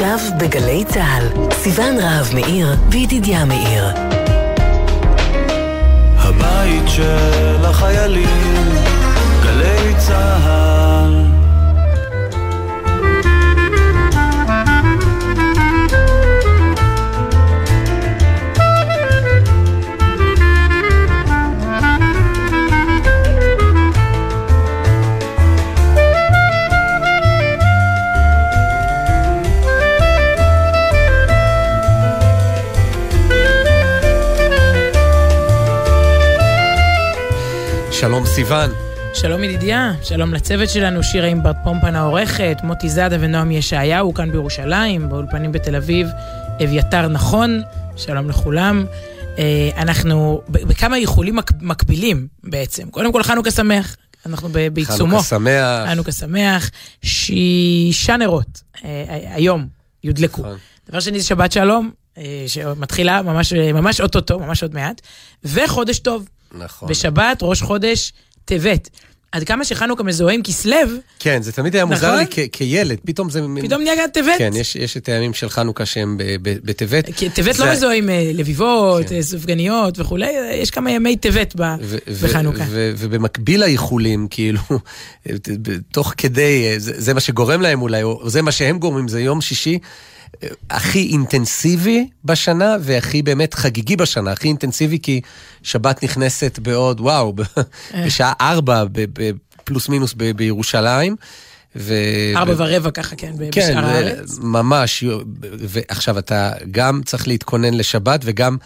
עכשיו בגלי צה"ל, סיון רהב מאיר וידידיה מאיר. הבית של החיילים, גלי צה"ל סיון. שלום ידידיה, שלום לצוות שלנו, שירה אימברט פומפן העורכת, מוטי זאדה ונועם ישעיהו כאן בירושלים, באולפנים בתל אביב, אביתר נכון, שלום לכולם. אה, אנחנו בכמה איחולים מקבילים בעצם. קודם כל חנוכה שמח, אנחנו בעיצומו. חנוכה שמח. חנוכה שמח, שישה נרות אה, היום יודלקו. נכון. דבר שני זה שבת שלום, אה, שמתחילה ממש, ממש אוטוטו, ממש עוד מעט, וחודש טוב. נכון. בשבת, ראש חודש, טבת. עד כמה שחנוכה מזוהה עם כסלו. כן, זה תמיד היה מוזר נכון? לי כילד, פתאום זה... פתאום נהיה טבת. כן, יש, יש את הימים של חנוכה שהם בטבת. טבת זה... לא מזוהה עם אה, לביבות, כן. אה, סופגניות וכולי, יש כמה ימי טבת בחנוכה. ובמקביל לאיחולים, כאילו, תוך כדי, אה, זה, זה מה שגורם להם אולי, או זה מה שהם גורמים, זה יום שישי. הכי אינטנסיבי בשנה והכי באמת חגיגי בשנה, הכי אינטנסיבי כי שבת נכנסת בעוד, וואו, אה. בשעה ארבע פלוס מינוס בירושלים. ו... ארבע ורבע ככה, כן, כן בשאר הארץ. כן, ממש. ועכשיו, אתה גם צריך להתכונן לשבת וגם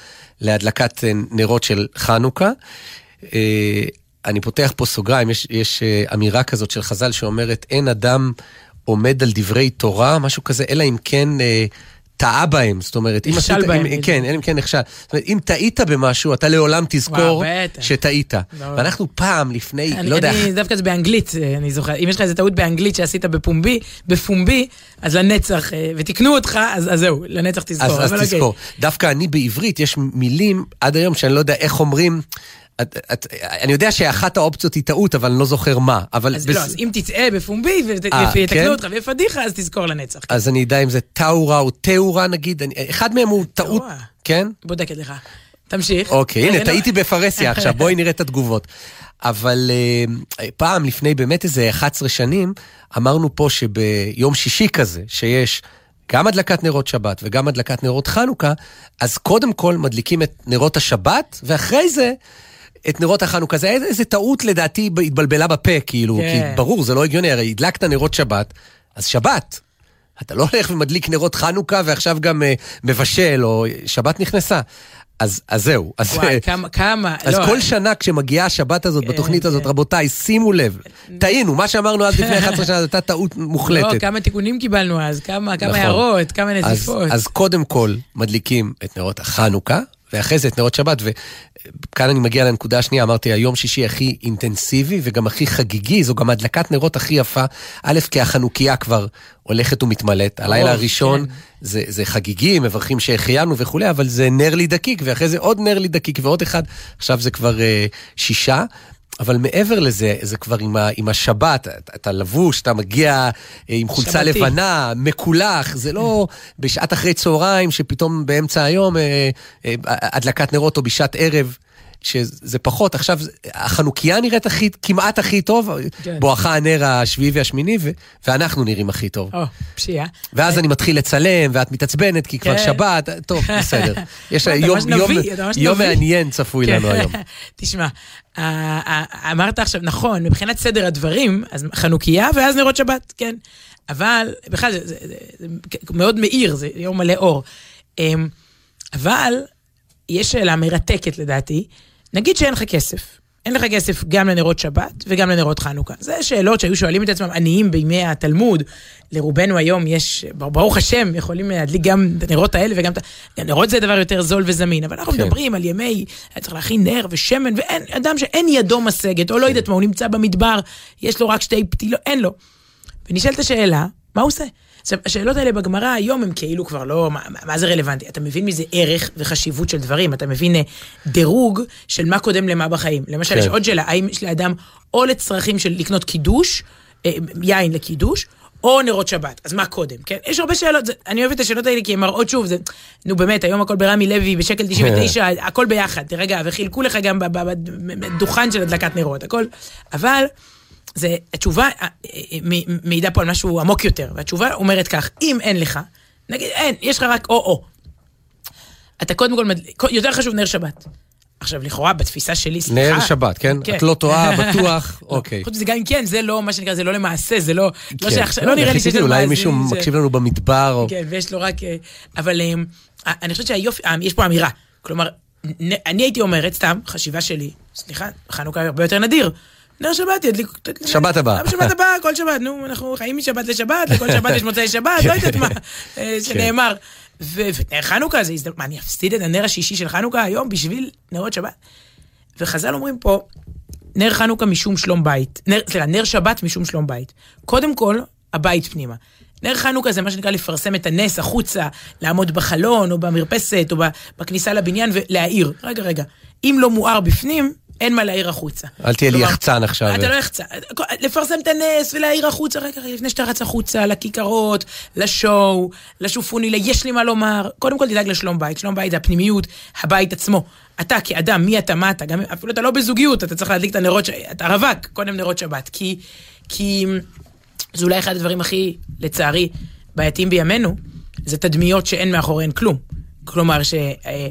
להדלקת נרות של חנוכה. אה, אני פותח פה סוגריים, יש, יש אה, אמירה כזאת של חז"ל שאומרת, אין אדם עומד על דברי תורה, משהו כזה, אלא אם כן... טעה בהם, זאת אומרת, אם נכשל בהם. אם, כן, אלא אם כן נכשל. זאת אומרת, אם טעית במשהו, אתה לעולם תזכור שטעית. ואנחנו פעם, לפני, אני, לא יודע... אני, דווקא זה באנגלית, אה, אני זוכר. אם יש לך איזה טעות באנגלית שעשית בפומבי, בפומבי, אז לנצח, אה, ותיקנו אותך, אז, אז זהו, לנצח תזכור. אז, אז אוקיי. תזכור. אוקיי. דווקא אני בעברית, יש מילים עד היום שאני לא יודע איך אומרים. את, את, אני יודע שאחת האופציות היא טעות, אבל אני לא זוכר מה. אבל אז בס... לא, אז אם תצאה בפומבי ויתקנו כן? אותך ויהיה פדיחה, אז תזכור לנצח. אז אני אדע אם זה טאורה או תאורה נגיד, אני, אחד מהם הוא טעות, כן? בודקת לך. תמשיך. אוקיי, הנה, טעיתי בפרהסיה עכשיו, בואי נראה את התגובות. אבל uh, פעם, לפני באמת איזה 11 שנים, אמרנו פה שביום שישי כזה, שיש גם הדלקת נרות שבת וגם הדלקת נרות חנוכה, אז קודם כל מדליקים את נרות השבת, ואחרי זה... את נרות החנוכה. זה היה איזה טעות לדעתי התבלבלה בפה, כאילו, כן. כי ברור, זה לא הגיוני, הרי הדלקת נרות שבת, אז שבת. אתה לא הולך ומדליק נרות חנוכה ועכשיו גם uh, מבשל, או שבת נכנסה. אז, אז זהו. אז, וואי, כמה, כמה, אז לא, כל שנה כשמגיעה השבת הזאת, כן, בתוכנית הזאת, כן. רבותיי, שימו לב, טעינו, מה שאמרנו אז לפני 11 שנה, זו הייתה טעות מוחלטת. לא, כמה תיקונים קיבלנו אז, כמה, כמה נכון. הערות, כמה נזיפות. אז, אז קודם כל, מדליקים את נרות החנוכה, ואחרי זה את נרות שבת, וכאן אני מגיע לנקודה השנייה, אמרתי, היום שישי הכי אינטנסיבי וגם הכי חגיגי, זו גם הדלקת נרות הכי יפה. א', כי החנוכיה כבר הולכת ומתמלאת, הלילה הראשון כן. זה, זה חגיגי, מברכים שהחיינו וכולי, אבל זה נר לי דקיק, ואחרי זה עוד נר לי דקיק ועוד אחד, עכשיו זה כבר uh, שישה. אבל מעבר לזה, זה כבר עם, ה, עם השבת, אתה, לבוש, אתה מגיע אה, עם חולצה שבתי. לבנה, מקולח, זה לא בשעת אחרי צהריים, שפתאום באמצע היום אה, אה, הדלקת נרות או בשעת ערב. שזה פחות, עכשיו החנוכיה נראית הכי, כמעט הכי טוב, כן. בואכה הנר השביעי והשמיני, ו- ואנחנו נראים הכי טוב. או, פשיעה. ואז אני מתחיל לצלם, ואת מתעצבנת, כי כבר כן. שבת, טוב, בסדר. יש יום, יום, יום מעניין צפוי לנו כן. היום. תשמע, אמרת עכשיו, נכון, מבחינת סדר הדברים, אז חנוכיה ואז נרות שבת, כן. אבל בכלל זה, זה, זה, זה מאוד מאיר, זה יום מלא אור. אמ, אבל יש שאלה מרתקת לדעתי, נגיד שאין לך כסף. אין לך כסף גם לנרות שבת וגם לנרות חנוכה. זה שאלות שהיו שואלים את עצמם עניים בימי התלמוד. לרובנו היום יש, ברוך השם, יכולים להדליק גם את הנרות האלה וגם את ה... נרות זה דבר יותר זול וזמין, אבל אנחנו כן. מדברים על ימי, צריך להכין נר ושמן, ואין, אדם שאין ידו משגת, או לא כן. יודעת מה, הוא נמצא במדבר, יש לו רק שתי פתילות, אין לו. ונשאלת השאלה, מה הוא עושה? עכשיו, השאלות האלה בגמרא היום הם כאילו כבר לא, מה, מה זה רלוונטי? אתה מבין מזה ערך וחשיבות של דברים, אתה מבין אה, דירוג של מה קודם למה בחיים. למשל, כן. יש עוד שאלה, האם יש לאדם או לצרכים של לקנות קידוש, אה, יין לקידוש, או נרות שבת, אז מה קודם, כן? יש הרבה שאלות, זה, אני אוהב את השאלות האלה כי הן מראות שוב, זה, נו באמת, היום הכל ברמי לוי בשקל 99, הכל ביחד, רגע, וחילקו לך גם בדוכן של הדלקת נרות, הכל, אבל זה, התשובה אה, אה, מעידה פה על משהו עמוק יותר, והתשובה אומרת כך, אם אין לך, נגיד אין, יש לך רק או-או, אתה קודם כל, יותר חשוב נר שבת. עכשיו, לכאורה, בתפיסה שלי, סליחה... נר שבת, כן? כן. את לא טועה, בטוח, אוקיי. חוץ מזה, גם אם כן, זה לא, מה שנקרא, זה לא למעשה, זה לא... לא כן. שעכשיו, לא נראה לי שיש לנו אולי מאזינים מישהו ש- מקשיב לנו במדבר, או... כן, ויש לו רק... אה, אבל אני חושבת שהיופי, יש פה אמירה. כלומר, אני הייתי אומרת, סתם, חשיבה שלי, סליחה, חנוכה הרבה יותר נדיר. נר שבת ידליק... שבת הבאה. שבת הבאה, כל שבת, נו, אנחנו חיים משבת לשבת, לכל שבת יש מוצאי שבת, לא יודעת מה, אה, שנאמר. ו- ונר חנוכה זה הזדמנות, מה, אני אפסיד את הנר השישי של חנוכה היום בשביל נרות שבת? וחז"ל אומרים פה, נר חנוכה משום שלום בית, נר, סליחה, נר שבת משום שלום בית. קודם כל, הבית פנימה. נר חנוכה זה מה שנקרא לפרסם את הנס החוצה, לעמוד בחלון או במרפסת או בכניסה לבניין ולהאיר. רגע, רגע, אם לא מואר בפנים, אין מה להאיר החוצה. אל תהיה לי יחצן עכשיו. אתה לא יחצן. לפרסם את הנס ולהעיר החוצה, רגע, לפני שאתה רץ החוצה, לכיכרות, לשואו, לשופוני, ליש לי מה לומר. קודם כל תדאג לשלום בית. שלום בית זה הפנימיות, הבית עצמו. אתה כאדם, מי אתה, מה אתה, גם אפילו אתה לא בזוגיות, אתה צריך להדליק את הנרות, אתה רווק, קודם נרות שבת. כי, כי זה אולי אחד הדברים הכי, לצערי, בעייתיים בימינו, זה תדמיות שאין מאחוריהן כלום. כלומר, ש... אה,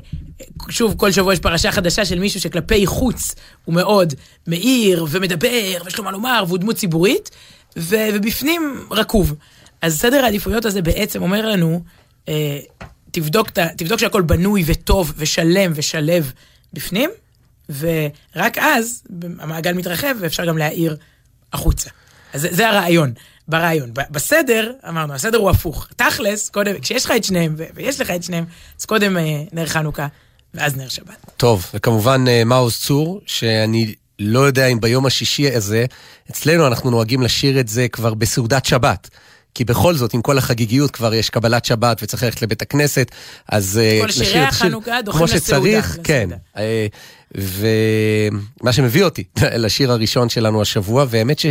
שוב, כל שבוע יש פרשה חדשה של מישהו שכלפי חוץ הוא מאוד מאיר ומדבר, ויש לו מה לומר, והוא דמות ציבורית, ו... ובפנים רקוב. אז סדר העדיפויות הזה בעצם אומר לנו, אה, תבדוק, ה- תבדוק שהכל בנוי וטוב ושלם ושלב בפנים, ורק אז המעגל מתרחב ואפשר גם להאיר החוצה. אז זה הרעיון, ברעיון. בסדר, אמרנו, הסדר הוא הפוך. תכלס, קודם, כשיש לך את שניהם, ויש לך את שניהם, אז קודם אה, נר חנוכה, ואז נר שבת. טוב, וכמובן אה, מעוז צור, שאני לא יודע אם ביום השישי הזה, אצלנו אנחנו נוהגים לשיר את זה כבר בסעודת שבת. כי בכל זאת, עם כל החגיגיות, כבר יש קבלת שבת וצריך ללכת לבית הכנסת, אז אה, כל שירי לשיר את השיר החנוכה דוחים כמו לסעודה, שצריך, לסעודה. כן. ומה שמביא אותי לשיר הראשון שלנו השבוע, והאמת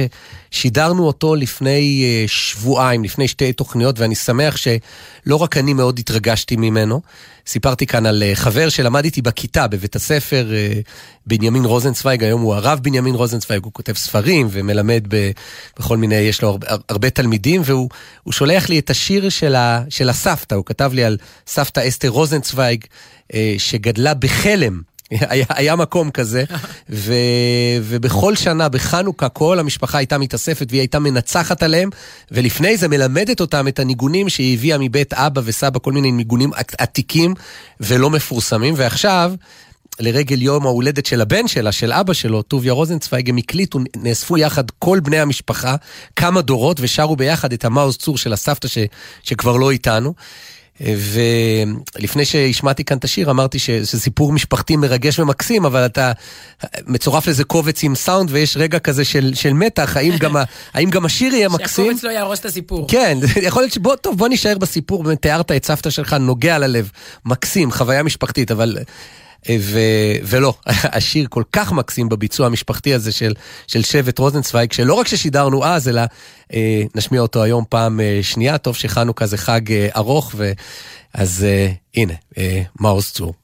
ששידרנו אותו לפני אה, שבועיים, לפני שתי תוכניות, ואני שמח שלא רק אני מאוד התרגשתי ממנו. סיפרתי כאן על אה, חבר שלמד איתי בכיתה בבית הספר, אה, בנימין רוזנצוויג, היום הוא הרב בנימין רוזנצוויג, הוא כותב ספרים ומלמד בכל מיני, יש לו הרבה, הרבה תלמידים, והוא הוא שולח לי את השיר של, ה, של הסבתא, הוא כתב לי על סבתא אסתר רוזנצוויג, שגדלה בחלם. היה, היה מקום כזה, ו, ובכל שנה בחנוכה כל המשפחה הייתה מתאספת והיא הייתה מנצחת עליהם, ולפני זה מלמדת אותם את הניגונים שהיא הביאה מבית אבא וסבא, כל מיני ניגונים עתיקים ולא מפורסמים, ועכשיו... לרגל יום ההולדת של הבן שלה, של אבא שלו, טוביה רוזנצוויג, הם הקליטו, נאספו יחד כל בני המשפחה, כמה דורות, ושרו ביחד את המעוז צור של הסבתא ש, שכבר לא איתנו. ולפני שהשמעתי כאן את השיר, אמרתי שזה סיפור משפחתי מרגש ומקסים, אבל אתה מצורף לזה קובץ עם סאונד, ויש רגע כזה של, של מתח, האם גם, ה, האם גם השיר יהיה מקסים? שהקובץ לא יהרוס את הסיפור. כן, יכול להיות שבוא, טוב, בוא נישאר בסיפור, באמת תיארת את סבתא שלך, נוגע ללב, מקסים, חוויה משפחתית, אבל... ו, ולא, השיר כל כך מקסים בביצוע המשפחתי הזה של, של שבט רוזנצוויג, שלא רק ששידרנו אז, אלא אה, נשמיע אותו היום פעם אה, שנייה, טוב שחנוכה זה חג אה, ארוך, ו, אז אה, הנה, אה, מעוז צור.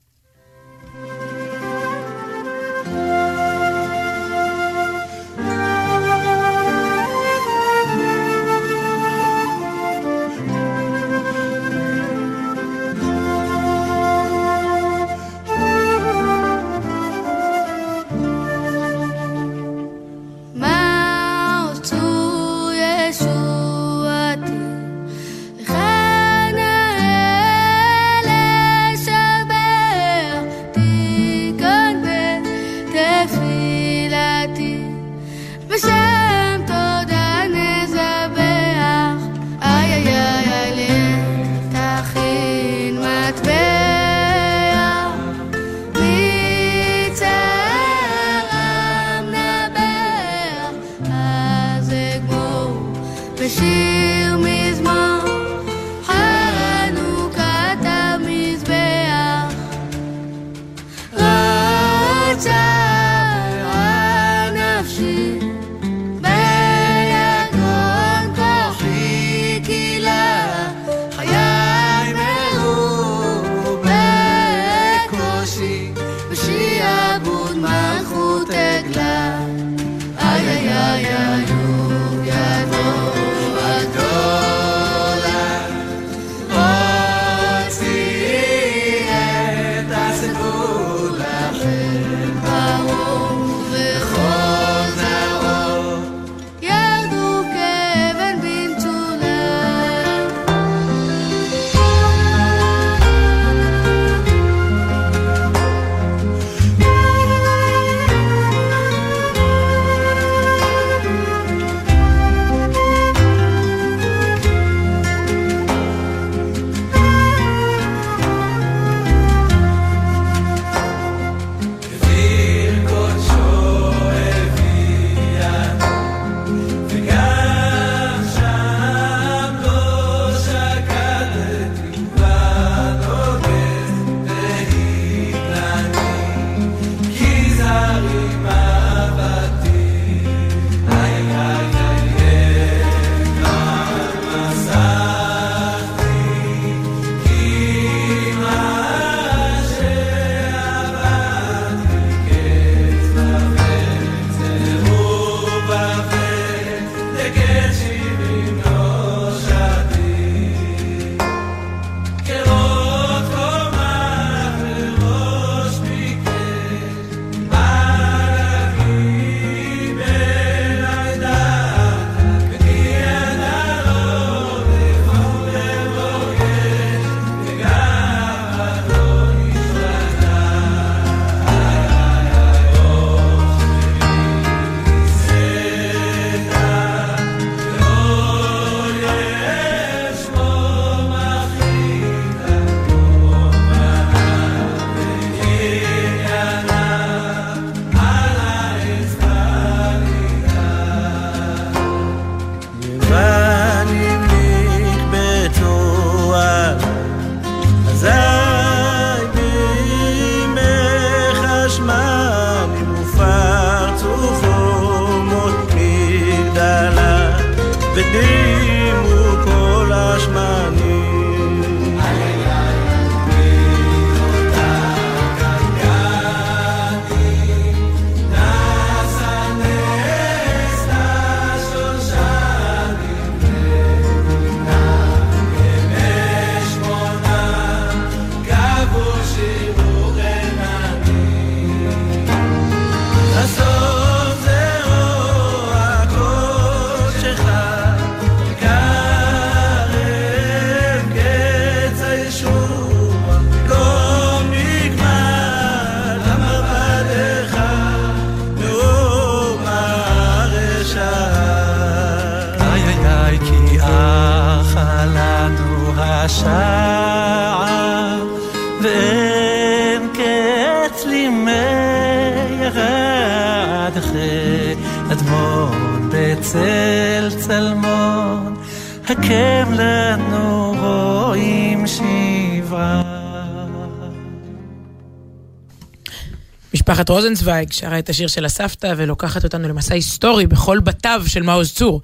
משפחת רוזנצוויג שרה את השיר של הסבתא ולוקחת אותנו למסע היסטורי בכל בתיו של מעוז צור.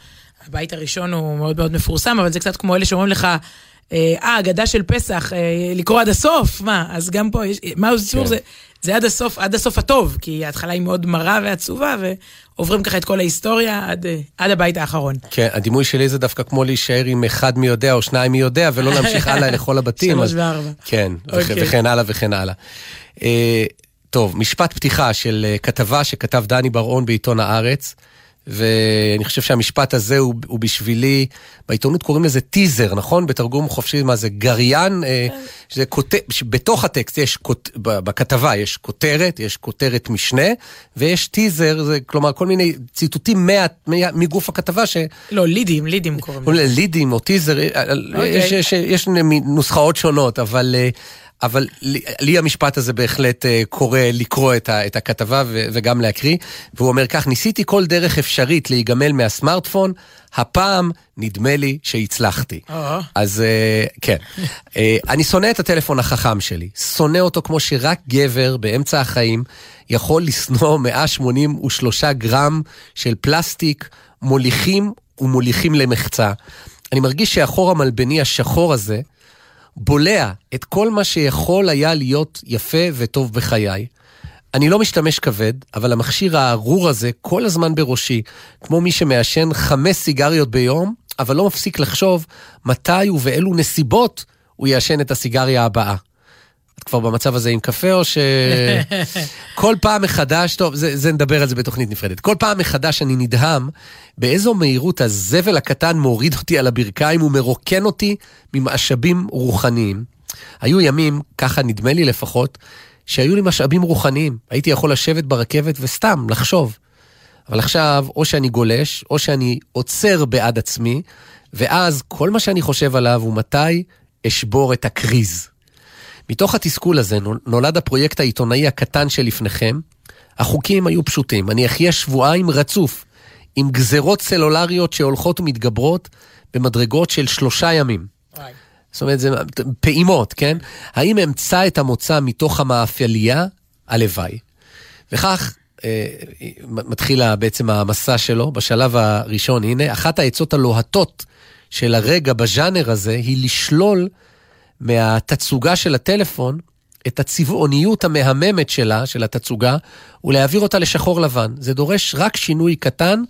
הבית הראשון הוא מאוד מאוד מפורסם, אבל זה קצת כמו אלה שאומרים לך, אה, אגדה של פסח, אה, לקרוא עד הסוף, מה? אז גם פה, יש, מעוז צור כן. זה, זה עד הסוף, עד הסוף הטוב, כי ההתחלה היא מאוד מרה ועצובה, ועוברים ככה את כל ההיסטוריה עד, אה, עד הבית האחרון. כן, הדימוי שלי זה דווקא כמו להישאר עם אחד מי יודע או שניים מי יודע, ולא להמשיך הלאה לכל הבתים. שלוש אז- וארבע. כן, וכ- אוקיי. וכן הלאה וכן הלאה. טוב, משפט פתיחה של אה, כתבה שכתב דני בר-און בעיתון הארץ, ואני חושב שהמשפט הזה הוא, הוא בשבילי, בעיתונות קוראים לזה טיזר, נכון? בתרגום חופשי, מה זה? גריין, אה, שזה כותב, בתוך הטקסט יש, כות- בכתבה יש כותרת, יש כותרת משנה, ויש טיזר, זה כלומר כל מיני ציטוטים מה, מה, מגוף הכתבה ש... לא, לידים, לידים קוראים לזה. לידים או טיזר, אה, אוקיי. יש, יש, יש נוסחאות שונות, אבל, אבל לי, לי המשפט הזה בהחלט אה, קורא לקרוא את, ה, את הכתבה ו, וגם להקריא, והוא אומר כך, ניסיתי כל דרך אפשרית להיגמל מהסמארטפון, הפעם נדמה לי שהצלחתי. או. אז אה, כן, אה, אני שונא את הטלפון החכם שלי, שונא אותו כמו שרק גבר באמצע החיים יכול לשנוא 183 גרם של פלסטיק מוליכים ומוליכים למחצה. אני מרגיש שהחור המלבני השחור הזה בולע את כל מה שיכול היה להיות יפה וטוב בחיי. אני לא משתמש כבד, אבל המכשיר הארור הזה כל הזמן בראשי, כמו מי שמעשן חמש סיגריות ביום, אבל לא מפסיק לחשוב מתי ובאילו נסיבות הוא יעשן את הסיגריה הבאה. כבר במצב הזה עם קפה, או ש... כל פעם מחדש, טוב, זה, זה נדבר על זה בתוכנית נפרדת. כל פעם מחדש אני נדהם באיזו מהירות הזבל הקטן מוריד אותי על הברכיים ומרוקן אותי ממשאבים רוחניים. היו ימים, ככה נדמה לי לפחות, שהיו לי משאבים רוחניים. הייתי יכול לשבת ברכבת וסתם לחשוב. אבל עכשיו, או שאני גולש, או שאני עוצר בעד עצמי, ואז כל מה שאני חושב עליו הוא מתי אשבור את הקריז. מתוך התסכול הזה נול- נולד הפרויקט העיתונאי הקטן שלפניכם. החוקים היו פשוטים, אני אחיה שבועיים רצוף עם גזרות סלולריות שהולכות ומתגברות במדרגות של שלושה ימים. וואי. זאת אומרת, זה פעימות, כן? האם אמצא את המוצא מתוך המאפליה? הלוואי. וכך אה, מתחיל ה- בעצם המסע שלו בשלב הראשון. הנה, אחת העצות הלוהטות של הרגע בז'אנר הזה היא לשלול מהתצוגה של הטלפון את הצבעוניות המהממת שלה, של התצוגה, ולהעביר אותה לשחור לבן. זה דורש רק שינוי קטן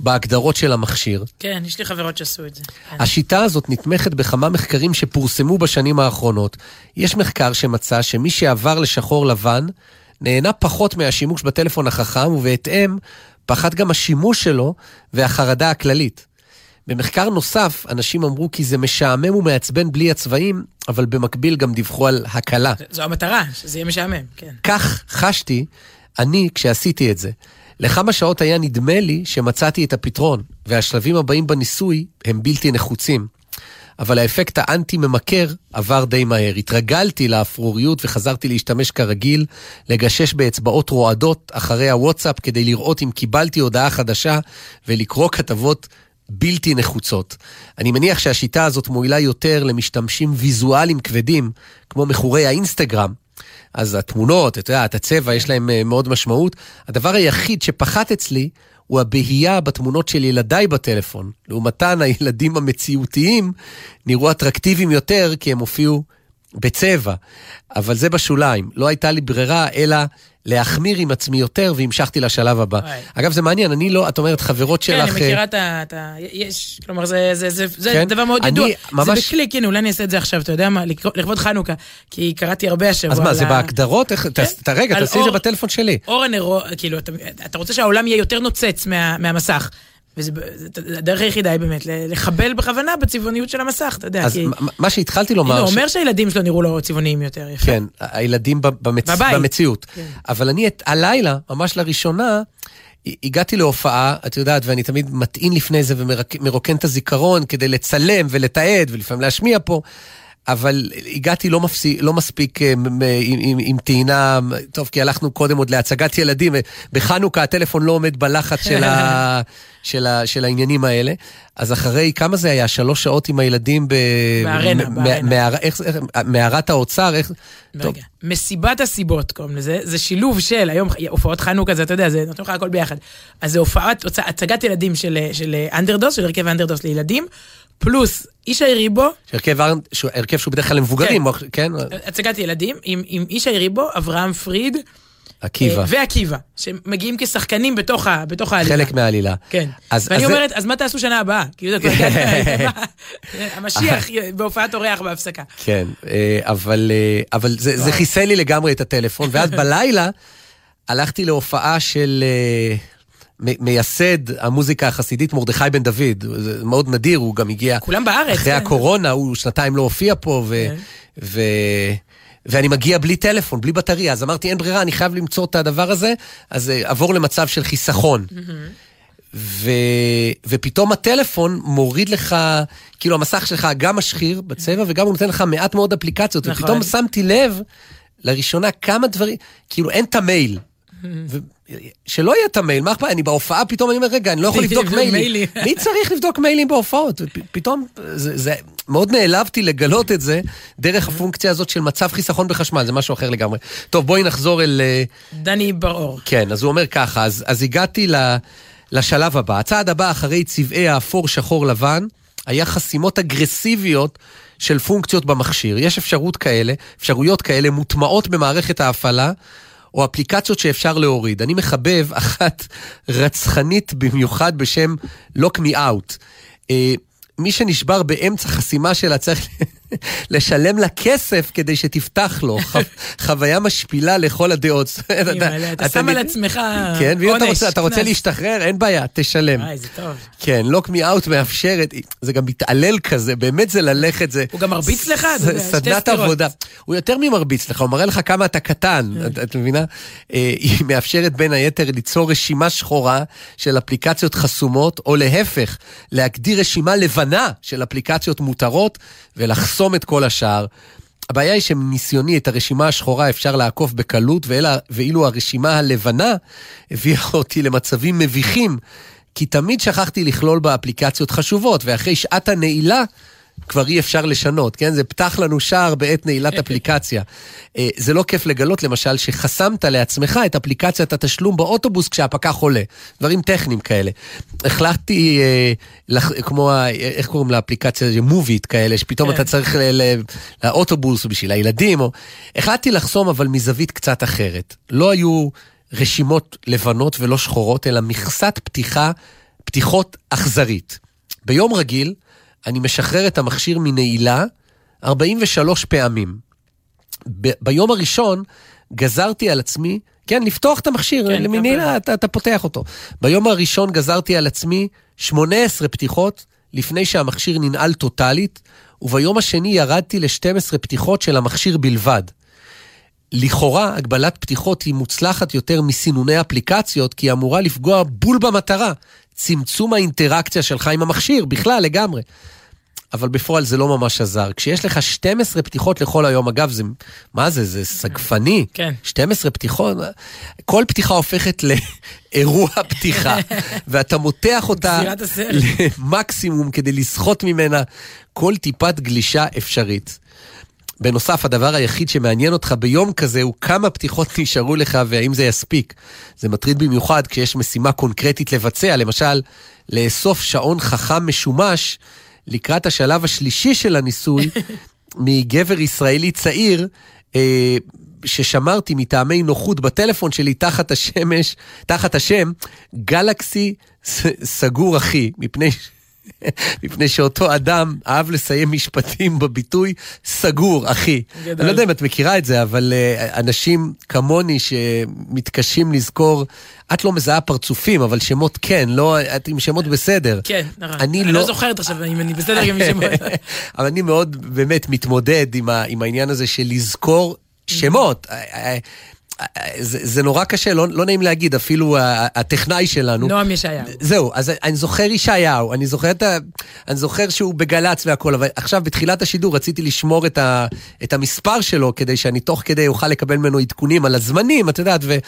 בהגדרות של המכשיר. כן, יש לי חברות שעשו את זה. כן. השיטה הזאת נתמכת בכמה מחקרים שפורסמו בשנים האחרונות. יש מחקר שמצא שמי שעבר לשחור לבן נהנה פחות מהשימוש בטלפון החכם, ובהתאם פחת גם השימוש שלו והחרדה הכללית. במחקר נוסף, אנשים אמרו כי זה משעמם ומעצבן בלי הצבעים, אבל במקביל גם דיווחו על הקלה. זו המטרה, שזה יהיה משעמם, כן. כך חשתי אני כשעשיתי את זה. לכמה שעות היה נדמה לי שמצאתי את הפתרון, והשלבים הבאים בניסוי הם בלתי נחוצים. אבל האפקט האנטי-ממכר עבר די מהר. התרגלתי לאפרוריות וחזרתי להשתמש כרגיל, לגשש באצבעות רועדות אחרי הוואטסאפ כדי לראות אם קיבלתי הודעה חדשה ולקרוא כתבות בלתי נחוצות. אני מניח שהשיטה הזאת מועילה יותר למשתמשים ויזואליים כבדים, כמו מכורי האינסטגרם, אז התמונות, את יודעת, הצבע, יש להם אה, מאוד משמעות. הדבר היחיד שפחת אצלי הוא הבהייה בתמונות של ילדיי בטלפון. לעומתן, הילדים המציאותיים נראו אטרקטיביים יותר כי הם הופיעו בצבע. אבל זה בשוליים. לא הייתה לי ברירה אלא להחמיר עם עצמי יותר, והמשכתי לשלב הבא. וואי. אגב, זה מעניין, אני לא, את אומרת, חברות כן, שלך... אני אה, מכירה את ה... את ה- יש, כלומר, זה- זה- זה זה כן? דבר מאוד אני ידוע. זה ממש- בקליק, הנה, אולי אני אעשה את זה עכשיו, אתה יודע מה, לכבוד חנוכה, כי קראתי הרבה השבוע. אז מה, זה ה- בהגדרות? איך- כן. ת- רגע, תעשי את זה בטלפון שלי. אור הנרו, כאילו, אתה, אתה רוצה שהעולם יהיה יותר נוצץ מה, מהמסך. וזה זה- הדרך היחידה היא באמת לחבל בכוונה בצבעוניות של המסך, אתה יודע. אז כי... מה- שהתחלתי לומר... הנה, הוא ש- אומר שהילדים שלו נראו לו צבעוניים יותר, יפה. כן, הילדים במצ... בבית. במציאות. כן. אבל אני את הלילה, ממש לראשונה, הגעתי להופעה, את יודעת, ואני תמיד מטעין לפני זה ומרוקן את הזיכרון כדי לצלם ולתעד ולפעמים להשמיע פה. אבל הגעתי לא, מפסי, לא מספיק אה, מ- מ- עם, עם, עם טעינה, טוב, כי הלכנו קודם עוד להצגת ילדים, בחנוכה הטלפון לא עומד בלחץ של, ה, של, ה, של העניינים האלה. אז אחרי, כמה זה היה? שלוש שעות עם הילדים ב... בארנה, מ- בארנה. מער- איך- איך- מערת האוצר, איך... טוב, רגע, מסיבת הסיבות קוראים לזה, זה שילוב של, היום הופעות חנוכה זה, אתה יודע, זה נותן לך הכל ביחד. אז זה הופעת, הצגת ילדים של, של אנדרדוס, של הרכב אנדרדוס לילדים, פלוס איש העיריבו, הרכב, שהוא- הרכב שהוא בדרך כלל למבוגרים, כן? הצגת ילדים, עם, עם איש העיריבו, אברהם פריד, עקיבא, אה, ועקיבא, שמגיעים כשחקנים בתוך, ה, בתוך העלילה. חלק מהעלילה. כן. אז- ואני אז זה- אומרת, אז מה תעשו שנה הבאה? כאילו, זה? המשיח בהופעת אורח בהפסקה. כן, אה, אבל, אה, אבל זה, זה חיסל לי לגמרי את הטלפון, ואז בלילה הלכתי להופעה של מייסד המוזיקה החסידית מרדכי בן דוד. זה מאוד נדיר, הוא גם הגיע... כולם בארץ, אחרי כן. הקורונה, הוא שנתיים לא הופיע פה, ו... כן. ו... ואני מגיע בלי טלפון, בלי בטריה, אז אמרתי, אין ברירה, אני חייב למצוא את הדבר הזה, אז אה, עבור למצב של חיסכון. ו... ופתאום הטלפון מוריד לך, כאילו המסך שלך גם משחיר בצבע וגם הוא נותן לך מעט מאוד אפליקציות, נכון. ופתאום שמתי לב לראשונה כמה דברים, כאילו אין את המייל. ו... שלא יהיה את המייל, מה אכפת? אני בהופעה פתאום אני אומר, רגע, אני לא יכול לבדוק מיילים. מי צריך לבדוק מיילים בהופעות? ופ- פתאום, זה, זה, מאוד נעלבתי לגלות את זה דרך הפונקציה הזאת של מצב חיסכון בחשמל, זה משהו אחר לגמרי. טוב, בואי נחזור אל... אה, דני בר-אור. כן, אז הוא אומר ככה, אז, אז הגעתי ל, לשלב הבא. הצעד הבא אחרי צבעי האפור, שחור, לבן, היה חסימות אגרסיביות של פונקציות במכשיר. יש אפשרות כאלה, אפשרויות כאלה מוטמעות במערכת ההפעלה, או אפליקציות שאפשר להוריד. אני מחבב אחת רצחנית במיוחד בשם Me Out. אה, מי שנשבר באמצע חסימה שלה צריך לשלם לה כסף כדי שתפתח לו. חו- חוויה משפילה לכל הדעות. אתה שם על עצמך כן, ואם אתה עונש, רוצה, אתה רוצה. להשתחרר, אין בעיה, תשלם. וואי, זה טוב. כן, לוק מי אאוט מאפשרת, זה גם מתעלל כזה, באמת זה ללכת, זה... הוא גם מרביץ לך? סדנת. עבודה. הוא יותר ממרביץ לך, הוא מראה לך כמה אתה קטן, כן. את- את מבינה? אה, היא מאפשרת בין היתר ליצור רשימה שחורה של אפליקציות חסומות, או להפך, להגדיר רשימה לבנה של אפליקציות מותרות, ולחסום את כל השאר. הבעיה היא שמניסיוני את הרשימה השחורה אפשר לעקוף בקלות, ואלה, ואילו הרשימה הלבנה הביאה אותי למצבים מביכים, כי תמיד שכחתי לכלול בה אפליקציות חשובות, ואחרי שעת הנעילה כבר אי אפשר לשנות, כן? זה פתח לנו שער בעת נעילת אפליקציה. אה, זה לא כיף לגלות, למשל, שחסמת לעצמך את אפליקציית התשלום באוטובוס כשהפקח עולה. דברים טכניים כאלה. החלטתי, אה, לח- כמו, ה- איך קוראים לאפליקציה, מובית כאלה, שפתאום כן. אתה צריך ל- ל- לאוטובוס או בשביל הילדים, או... החלטתי לחסום, אבל מזווית קצת אחרת. לא היו רשימות לבנות ולא שחורות, אלא מכסת פתיחה, פתיחות אכזרית. ביום רגיל, אני משחרר את המכשיר מנעילה 43 פעמים. ב- ביום הראשון גזרתי על עצמי, כן, לפתוח את המכשיר, כן, כן, כמה מנעילה, אתה, אתה פותח אותו. ביום הראשון גזרתי על עצמי 18 פתיחות לפני שהמכשיר ננעל טוטאלית, וביום השני ירדתי ל-12 פתיחות של המכשיר בלבד. לכאורה, הגבלת פתיחות היא מוצלחת יותר מסינוני אפליקציות, כי היא אמורה לפגוע בול במטרה, צמצום האינטראקציה שלך עם המכשיר, בכלל, לגמרי. אבל בפועל זה לא ממש עזר. כשיש לך 12 פתיחות לכל היום, אגב, זה, מה זה, זה סגפני. כן. 12 פתיחות, כל פתיחה הופכת לאירוע פתיחה, ואתה מותח אותה. למקסימום כדי לסחוט ממנה כל טיפת גלישה אפשרית. בנוסף, הדבר היחיד שמעניין אותך ביום כזה הוא כמה פתיחות נשארו לך והאם זה יספיק. זה מטריד במיוחד כשיש משימה קונקרטית לבצע, למשל, לאסוף שעון חכם משומש לקראת השלב השלישי של הניסוי מגבר ישראלי צעיר. אה, ששמרתי מטעמי נוחות בטלפון שלי תחת השמש, תחת השם גלקסי ס- סגור אחי, מפני, מפני שאותו אדם אהב לסיים משפטים בביטוי סגור אחי. גדול. אני לא יודע אם את מכירה את זה, אבל אה, אנשים כמוני שמתקשים לזכור, את לא מזהה פרצופים, אבל שמות כן, לא, את עם שמות בסדר. כן, נכון. אני אני לא- לא זוכרת עכשיו אם אני בסדר גם עם שמות. אבל אני מאוד באמת מתמודד עם, ה, עם העניין הזה של לזכור שמות. זה, זה נורא קשה, לא, לא נעים להגיד, אפילו הטכנאי שלנו. נועם ישעיהו. זהו, אז אני זוכר ישעיהו, אני זוכר, את ה... אני זוכר שהוא בגל"צ והכל, אבל עכשיו בתחילת השידור רציתי לשמור את, ה... את המספר שלו, כדי שאני תוך כדי אוכל לקבל ממנו עדכונים על הזמנים, את יודעת, ו...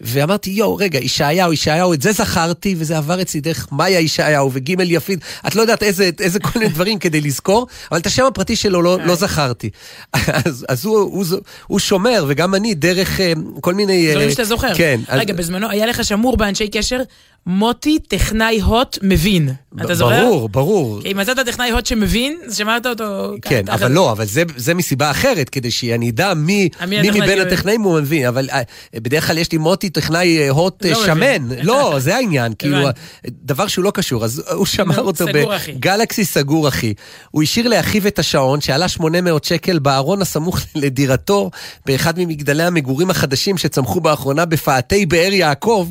ואמרתי, יואו, רגע, ישעיהו, ישעיהו, את זה זכרתי, וזה עבר אצלי דרך מאיה ישעיהו וגימל יפיד, את לא יודעת איזה, איזה כל מיני דברים כדי לזכור, אבל את השם הפרטי שלו לא, לא זכרתי. אז, אז הוא, הוא, הוא שומר, וגם אני, דרך אה, כל מיני... אה, דברים שאתה זוכר. כן. רגע, בזמנו היה לך שמור באנשי קשר, מוטי טכנאי הוט מבין. אתה זוכר? ברור, ברור. כי אם מצאת טכנאי הוט שמבין, אז שמרת אותו... כן. אבל לא, אבל זה, מסיבה אחרת, כדי שאני אדע מי, מבין הטכנאים הוא מבין, אבל אה, בדרך כלל יש לי מוטי טכנאי אה, הוט אה, לא שמן. מבין. לא, זה העניין, כאילו. דבר שהוא לא קשור, אז הוא שמר נו, אותו. בגלקסי סגור, אחי. הוא השאיר לאחיו את השעון, שעלה 800 שקל בארון הסמוך לדירתו, באחד ממגדלי המגורים החדשים שצמחו באחרונה בפאתי באר יעקב,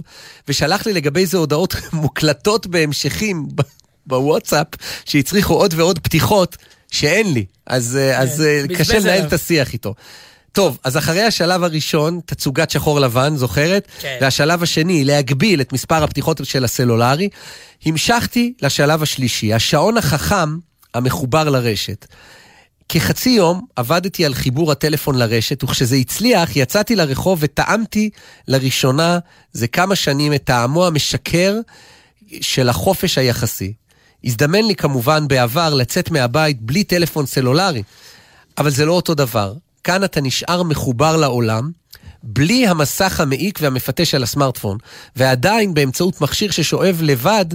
ושלח לי לגבי זה הודעות מוקלטות בהמשכים. בוואטסאפ, שהצריכו עוד ועוד פתיחות שאין לי. אז, אה, אז אה, קשה לנהל. את השיח איתו. טוב, אז אחרי השלב הראשון, תצוגת שחור לבן, זוכרת? כן. והשלב השני, להגביל את מספר הפתיחות של הסלולרי, המשכתי לשלב השלישי, השעון החכם המחובר לרשת. כחצי יום עבדתי על חיבור הטלפון לרשת, וכשזה הצליח, יצאתי לרחוב וטעמתי לראשונה זה כמה שנים את טעמו המשקר של החופש היחסי. הזדמן לי כמובן בעבר לצאת מהבית בלי טלפון סלולרי, אבל זה לא אותו דבר. כאן אתה נשאר מחובר לעולם, בלי המסך המעיק והמפתה של הסמארטפון, ועדיין באמצעות מכשיר ששואב לבד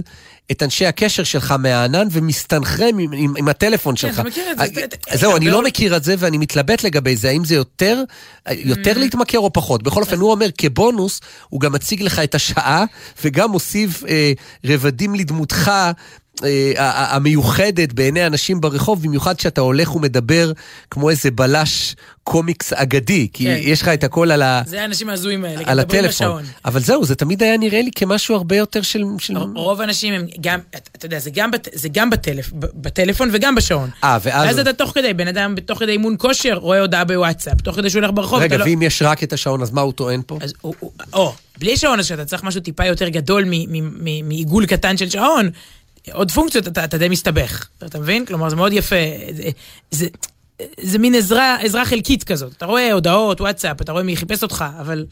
את אנשי הקשר שלך מהענן ומסתנכרן עם, עם, עם הטלפון כן, שלך. אתה מכיר את זה, אה, זהו, אני לא מכיר את זה ואני מתלבט לגבי זה, האם זה יותר, יותר Mm. להתמכר או פחות. בכל אופן, הוא אומר, כבונוס, הוא גם מציג לך את השעה, וגם מוסיף אה, רבדים לדמותך. אה, המיוחדת בעיני אנשים ברחוב, במיוחד כשאתה הולך ומדבר כמו איזה בלש קומיקס אגדי, כי כן. יש לך את הכל על, ה, זה האנשים ההזויים האלה, על הטלפון. אבל זהו, זה תמיד היה נראה לי כמשהו הרבה יותר של... של... רוב האנשים הם גם, אתה יודע, זה גם, בת- זה גם בטלפ, בטלפון וגם בשעון. אה, ואז... ואז אתה תוך כדי, בן אדם תוך כדי אימון כושר, רואה הודעה בוואטסאפ, תוך כדי שהוא הולך ברחוב, רגע, לא... ואם יש רק את השעון, אז מה הוא טוען פה? אז הוא, או, בלי שעון, אז שאתה צריך משהו טיפה יותר גדול מ- מ- מ- מעיגול קטן של שעון, עוד פונקציות, אתה, אתה די מסתבך. אתה מבין? כלומר, זה מאוד יפה. זה, זה, זה מין עזרה, עזרה חלקית כזאת. אתה רואה הודעות, וואטסאפ, אתה רואה מי חיפש אותך, אבל...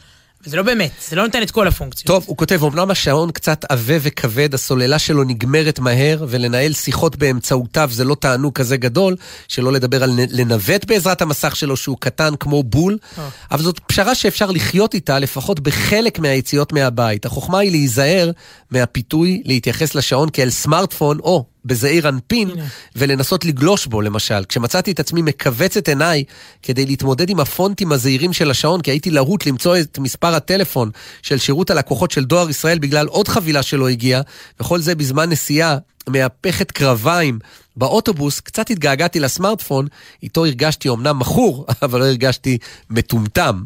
זה לא באמת, זה לא נותן את כל הפונקציות. טוב, הוא כותב, אמנם השעון קצת עבה וכבד, הסוללה שלו נגמרת מהר, ולנהל שיחות באמצעותיו זה לא תענוג כזה גדול, שלא לדבר על לנווט בעזרת המסך שלו שהוא קטן כמו בול, אה. אבל זאת פשרה שאפשר לחיות איתה, לפחות בחלק מהיציאות מהבית. החוכמה היא להיזהר מהפיתוי, להתייחס לשעון כאל סמארטפון, או בזעיר אנפין. ולנסות לגלוש בו למשל. כשמצאתי את עצמי מכווץ את עיניי כדי להתמודד עם הפונטים הזעירים של השעון, כי הייתי להוט למצוא את מספר הטלפון של שירות הלקוחות של דואר ישראל בגלל עוד חבילה שלא הגיעה, וכל זה בזמן נסיעה מהפכת קרביים באוטובוס, קצת התגעגעתי לסמארטפון, איתו הרגשתי אמנם מכור, אבל לא הרגשתי מטומטם.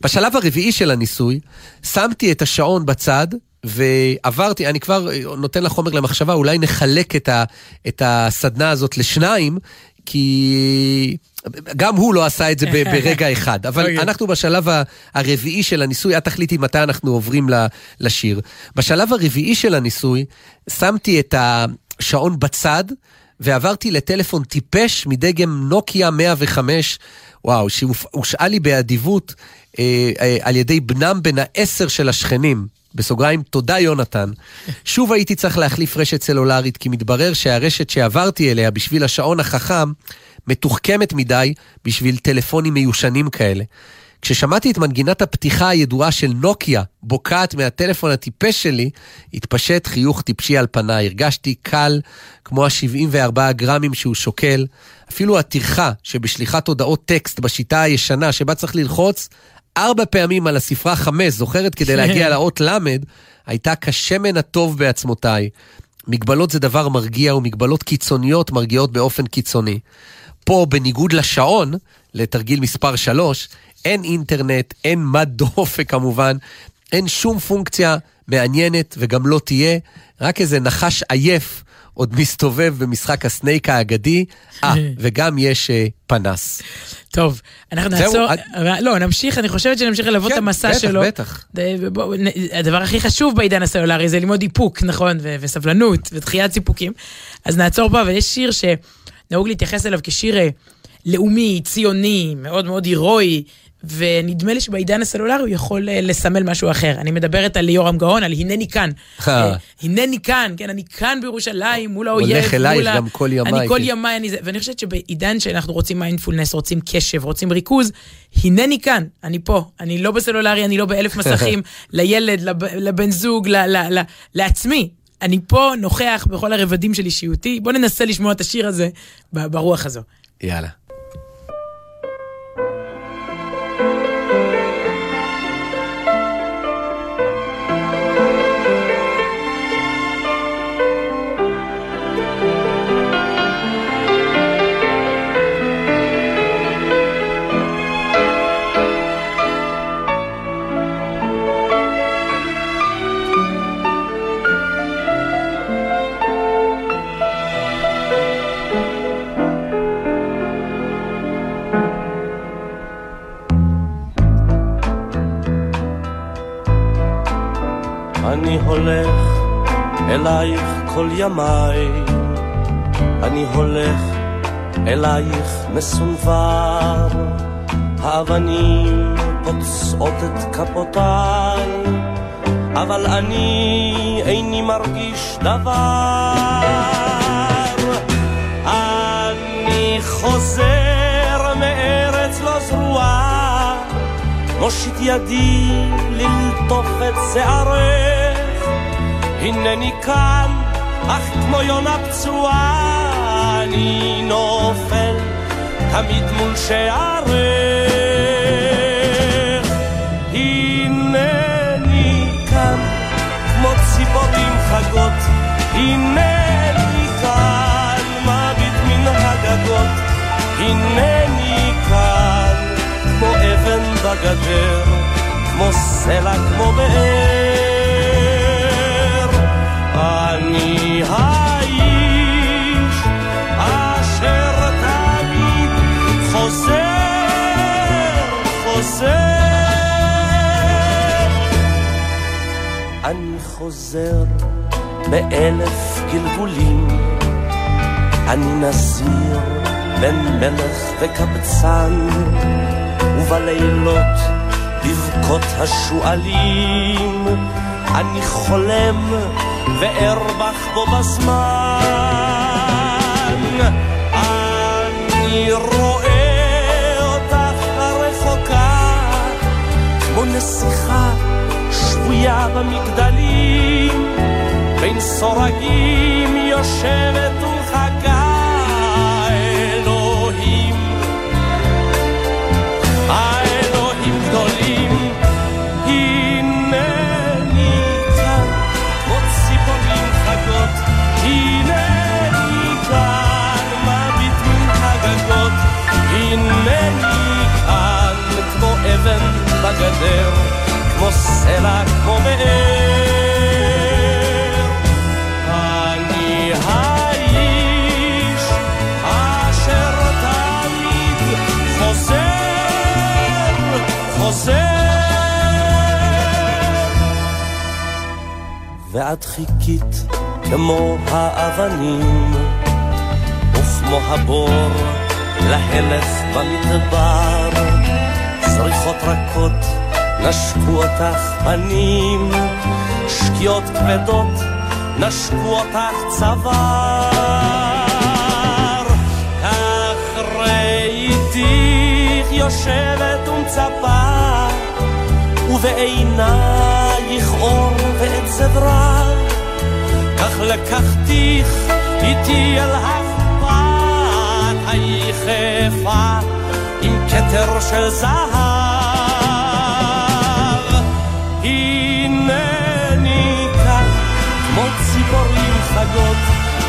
בשלב הרביעי של הניסוי, שמתי את השעון בצד, ועברתי, אני כבר אה, נותן לך חומר למחשבה, אולי נחלק את, ה, את הסדנה הזאת לשניים, כי גם הוא לא עשה את זה ברגע אחד. אבל אוקיי. אנחנו בשלב הרביעי של הניסוי, את תחליטי מתי אנחנו עוברים לשיר. בשלב הרביעי של הניסוי, שמתי את השעון בצד, ועברתי לטלפון טיפש מדגם נוקיה 105, וואו, שהושאל לי באדיבות אה, אה, על ידי בנם בן העשר של השכנים. בסוגריים, תודה יונתן. שוב הייתי צריך להחליף רשת סלולרית, כי מתברר שהרשת שעברתי אליה בשביל השעון החכם, מתוחכמת מדי בשביל טלפונים מיושנים כאלה. כששמעתי את מנגינת הפתיחה הידועה של נוקיה בוקעת מהטלפון הטיפש שלי, התפשט חיוך טיפשי על פניי. הרגשתי קל כמו ה-74 גרמים שהוא שוקל. אפילו הטרחה שבשליחת הודעות טקסט בשיטה הישנה שבה צריך ללחוץ ארבע פעמים על הספרה חמש, זוכרת? כדי להגיע לאות ל', הייתה כשמן הטוב בעצמותיי. מגבלות זה דבר מרגיע ומגבלות קיצוניות מרגיעות באופן קיצוני. פה, בניגוד לשעון, לתרגיל מספר 3, אין אינטרנט, אין מד דופק כמובן, אין שום פונקציה מעניינת וגם לא תהיה, רק איזה נחש עייף עוד מסתובב במשחק הסנייק האגדי, אה, וגם יש אה, פנס. טוב, אנחנו נעצור, לא, נמשיך, אני חושבת שנמשיך ללוות את כן, המסע בטח, שלו. בטח. ד- בוא, נ- הדבר הכי חשוב בעידן הסלולרי זה ללמוד איפוק, נכון, וסבלנות, ודחיית סיפוקים. אז נעצור פה, אבל יש שיר שנהוג להתייחס אליו כשיר אה, לאומי, ציוני, מאוד מאוד הירואי, ונדמה לי שבעידן הסלולרי הוא יכול אה, לסמל משהו אחר. אני מדברת על יורם גאון, על הנני כאן. אה. אה, הנני כאן, כן, אני כאן בירושלים, מול האויב, הולך אלייך מול ה- גם כל ימיי, אני כל כן. ימיי, אני זה, ואני חושבת שבעידן שאנחנו רוצים מיינדפולנס, רוצים קשב, רוצים ריכוז, הנני כאן, אני פה, אני לא בסלולרי, אני לא באלף מסכים, לילד, לב, לבן זוג, ל, ל, ל, לעצמי. אני פה נוכח בכל הרבדים של אישיותי, בואו ננסה לשמוע את השיר הזה ברוח הזו. יאללה. הולך אלייך כל ימיי, אני הולך אלייך מסונבר, האבנים פוצעות את כפותיי, אבל אני איני מרגיש דבר. אני חוזר מארץ לא זרועה, מושיט ידי ללטוף את שערך, הנני כאן, אך כמו יונה פצועה, אני נופל תמיד מול שערך. הנני כאן, כמו ציפורים חגות, הנני כאן, מביט מן הגגות, הנני כאן, כמו אבן בגדר, כמו סלע, כמו באר. חוזר באלף גלגולים, אני נזיר בין מלך וקבצן, ובלילות בבכות השועלים, אני חולם וארבח בו בזמן. אני רואה אותך הרחוקה, כמו נסיכה שבויה במגדלים, בין סורגים יושבת ומחכה אלוהים. האלוהים גדולים, הנני כאן, כמו ציפורים חגות, הנני כאן, מביט מן הגגות, הנני כאן, כמו אבן בגדר, כמו סלע, באר. אני האיש אשר תמיד חוזר, חוזר. ואת חיכית כמו האבנים, וכמו הבור להלך במדבר, זריחות רכות נשקו אותך פנים, שקיעות כבדות נשקו אותך צוואר. כך ראיתיך יושבת ומצפה, ובעינייך אור ועצב רב. כך לקחתיך איתי אל החפת היחפה עם כתר של זהב. חגות,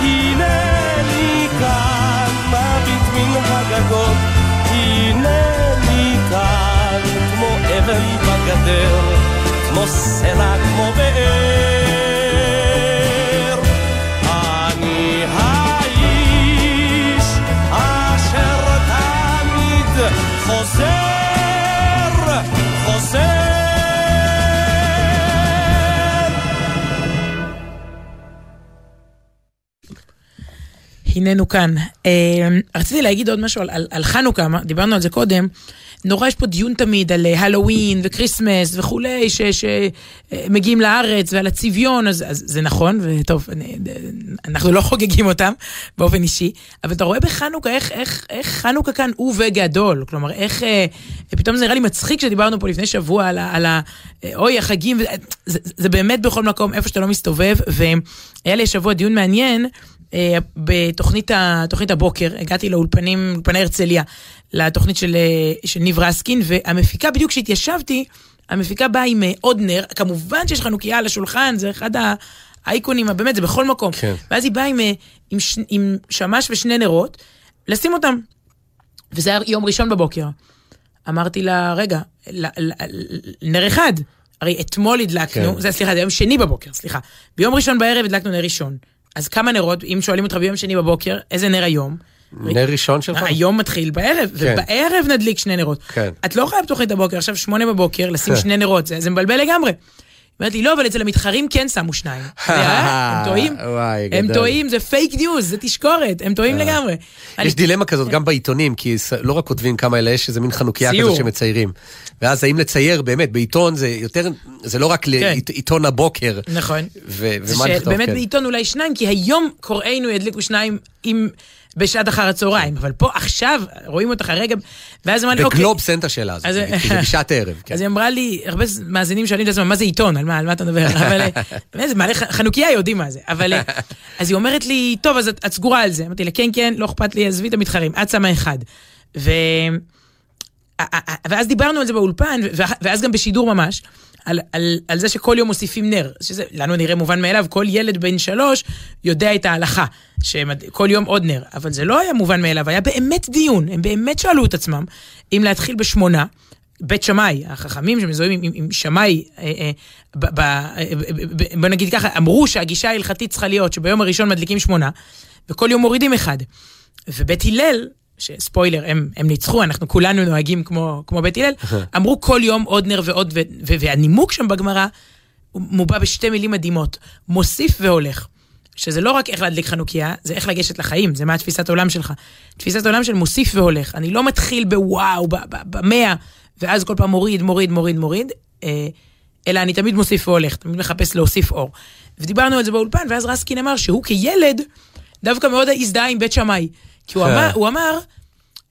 הנני כאן מביט מן הגגות, הנני כאן כמו אבן בגדר, כמו סלע, כמו באר. הננו כאן. אה, רציתי להגיד עוד משהו על, על, על חנוכה, דיברנו על זה קודם. נורא יש פה דיון תמיד על אה, הלואוין וכריסמס וכולי, שמגיעים לארץ ועל הצביון, אז, אז זה נכון, וטוב, אני, אנחנו לא חוגגים אותם באופן אישי, אבל אתה רואה בחנוכה איך, איך, איך חנוכה כאן הוא וגדול. כלומר, איך, אה, פתאום זה נראה לי מצחיק שדיברנו פה לפני שבוע על. על ה אה, אוי, החגים, זה, זה באמת בכל מקום, איפה שאתה לא מסתובב, והיה לי השבוע דיון מעניין. אה, בתוכנית ה- הבוקר, הגעתי לאולפנים, אולפני הרצליה, לתוכנית של, אה, של ניב רסקין, והמפיקה, בדיוק כשהתיישבתי, המפיקה באה עם אה, עוד נר, כמובן שיש חנוכיה על השולחן, זה אחד האייקונים, באמת, זה בכל מקום. כן. ואז היא באה עם, עם, עם שמש ושני נרות, לשים אותם. וזה היה יום ראשון בבוקר. אמרתי לה, רגע, ל- ל- ל- נר אחד. הרי אתמול הדלקנו, כן. זה סליחה, זה יום שני בבוקר, סליחה. ביום ראשון בערב הדלקנו נר ראשון. אז כמה נרות, אם שואלים אותך ביום שני בבוקר, איזה נר היום? נר ראשון שלך? היום מתחיל בערב, כן. ובערב נדליק שני נרות. כן. את לא יכולה בתוכנית הבוקר, עכשיו שמונה בבוקר, לשים שני נרות, זה זה מבלבל לגמרי. אומרת לי, לא, אבל אצל המתחרים כן שמו שניים. הם טועים, הם. טועים, זה פייק ניוז, זה תשקורת, הם טועים לגמרי. אני- יש דילמה כזאת גם בעיתונים, כי לא רק כותבים כמה אלה, יש איזה מין חנוכיה. כזאת שמציירים. ואז האם לצייר, באמת, בעיתון זה יותר, זה לא רק כן. לעיתון הבוקר. נכון. ומה לכתוב, כן. בעיתון אולי שניים, כי היום קוראינו ידליקו שניים עם... בשעת אחר הצהריים, אבל פה עכשיו רואים אותך הרגע, ואז אמרה לי, אוקיי. בגלובס אין את השאלה הזאת, כי זה בשעת ערב. כן. אז היא אמרה לי, הרבה מאזינים שואלים את עצמם, מה זה עיתון? על מה, אתה מדבר? אבל זה מעלה, חנוכיה יודעים מה זה. אבל, אז היא אומרת לי, טוב, אז את, סגורה על זה. אמרתי לה, כן, כן, לא אכפת לי, עזבי את המתחרים, את שמה אחד. ואז דיברנו על זה באולפן, ואז גם בשידור ממש, על, על, על זה שכל יום מוסיפים נר, שזה לנו נראה מובן מאליו, כל ילד בן שלוש יודע את ההלכה, שכל יום עוד נר, אבל זה לא היה מובן מאליו, היה באמת דיון, הם באמת שאלו את עצמם אם להתחיל בשמונה, בית שמאי, החכמים שמזוהים עם, עם, עם שמאי, אה, אה, אה, בוא נגיד ככה, אמרו שהגישה ההלכתית צריכה להיות שביום הראשון מדליקים שמונה, וכל יום מורידים אחד. ובית הלל, שספוילר, הם, הם ניצחו, אנחנו כולנו נוהגים כמו, כמו בית הלל, אמרו כל יום עוד נר ועוד, ו, ו, והנימוק שם בגמרא מובע בשתי מילים מדהימות, מוסיף והולך. שזה לא רק איך להדליק חנוכיה, זה איך לגשת לחיים, זה מה התפיסת העולם שלך. תפיסת העולם של מוסיף והולך. אני לא מתחיל בוואו, במאה, ואז כל פעם מוריד, מוריד, מוריד, מוריד, אה, אלא אני תמיד מוסיף והולך, תמיד מחפש להוסיף אור. ודיברנו על זה באולפן, ואז רסקין אמר שהוא כילד דווקא מאוד הזדהה עם בית שמאי. כי הוא אמר, הוא אמר,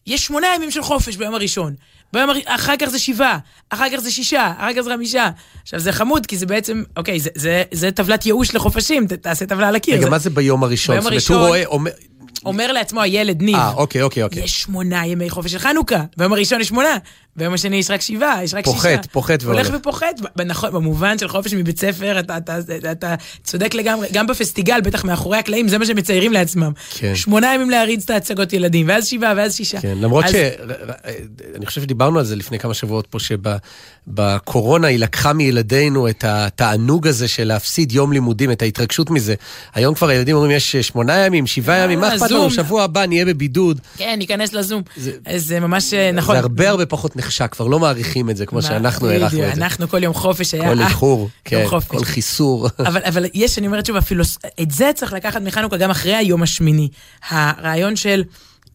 יש שמונה ימים של חופש ביום הראשון. ביום הר... אחר כך זה שבעה, אחר כך זה שישה, אחר כך זה חמישה. עכשיו זה חמוד, כי זה בעצם, אוקיי, זה, זה, זה טבלת ייאוש לחופשים, ת, תעשה טבלה על הקיר. רגע, זה... מה זה ביום הראשון? ביום זאת אומרת, הראשון- הוא רואה, אומר... לעצמו הילד, ניב, אה, אוקיי, אוקיי, אוקיי. יש שמונה ימי חופש של חנוכה. ביום הראשון יש שמונה, ביום השני יש רק שבעה, יש רק פוחת, שישה. פוחת והולך. הולך ופוחת, נכון, במובן של חופש מבית ספר, אתה, אתה, אתה, אתה צודק לגמרי, גם בפסטיגל, בטח מאחורי הקלעים, זה מה שמציירים לעצמם. כן. שמונה ימים להריץ את ההצגות ילדים, ואז שבעה, ואז שישה. כן, למרות אז- ש... אני חושב שדיברנו על זה לפני כמה שבועות פה, שבקורונה היא לקחה מילדינו את התענוג הזה של להפסיד יום לימודים, את ההתרגשות מזה. היום כבר הילדים אומרים, יש שמונה ימים, שבעה ימים, מה אכפת לנו, זום. שבוע הבא נהיה בבידוד. כן, ניכנס לזום. זה- זה ממש, אה, נכון. זה הרבה הרבה פחות נחשק, כבר לא מעריכים את זה כמו שאנחנו הערכנו את זה. אנחנו כל יום חופש היה... כל איחור, כן. כל חיסור. אבל, אבל יש, אני אומרת שוב, אפילו, את זה צריך לקחת מחנוכה גם אחרי היום השמיני. הרעיון של,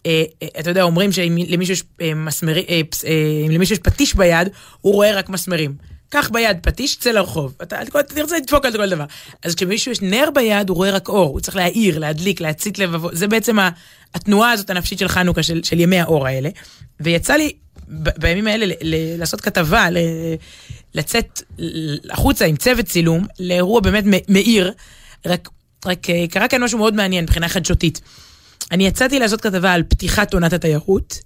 אה, אה, אתה יודע, אומרים שאם למישהו יש מסמרי, פס- אם למישהו יש פטיש ביד, הוא רואה רק מסמרים. קח ביד פטיש, צא לרחוב. אתה, תרצה לדפוק על כל דבר. אז כשמישהו יש נר ביד, הוא רואה רק אור. הוא צריך להאיר, להדליק, להצית לבבות. זה בעצם התנועה הזאת הנפשית של חנוכה, של, של ימי האור האלה. ויצא לי בימים האלה ל- ל- לעשות כתבה, ל- לצאת החוצה עם צוות צילום לאירוע באמת מאיר, רק, רק אה, קרה כאן משהו מאוד מעניין מבחינה חדשותית. אני יצאתי לעשות כתבה על פתיחת עונת התיירות,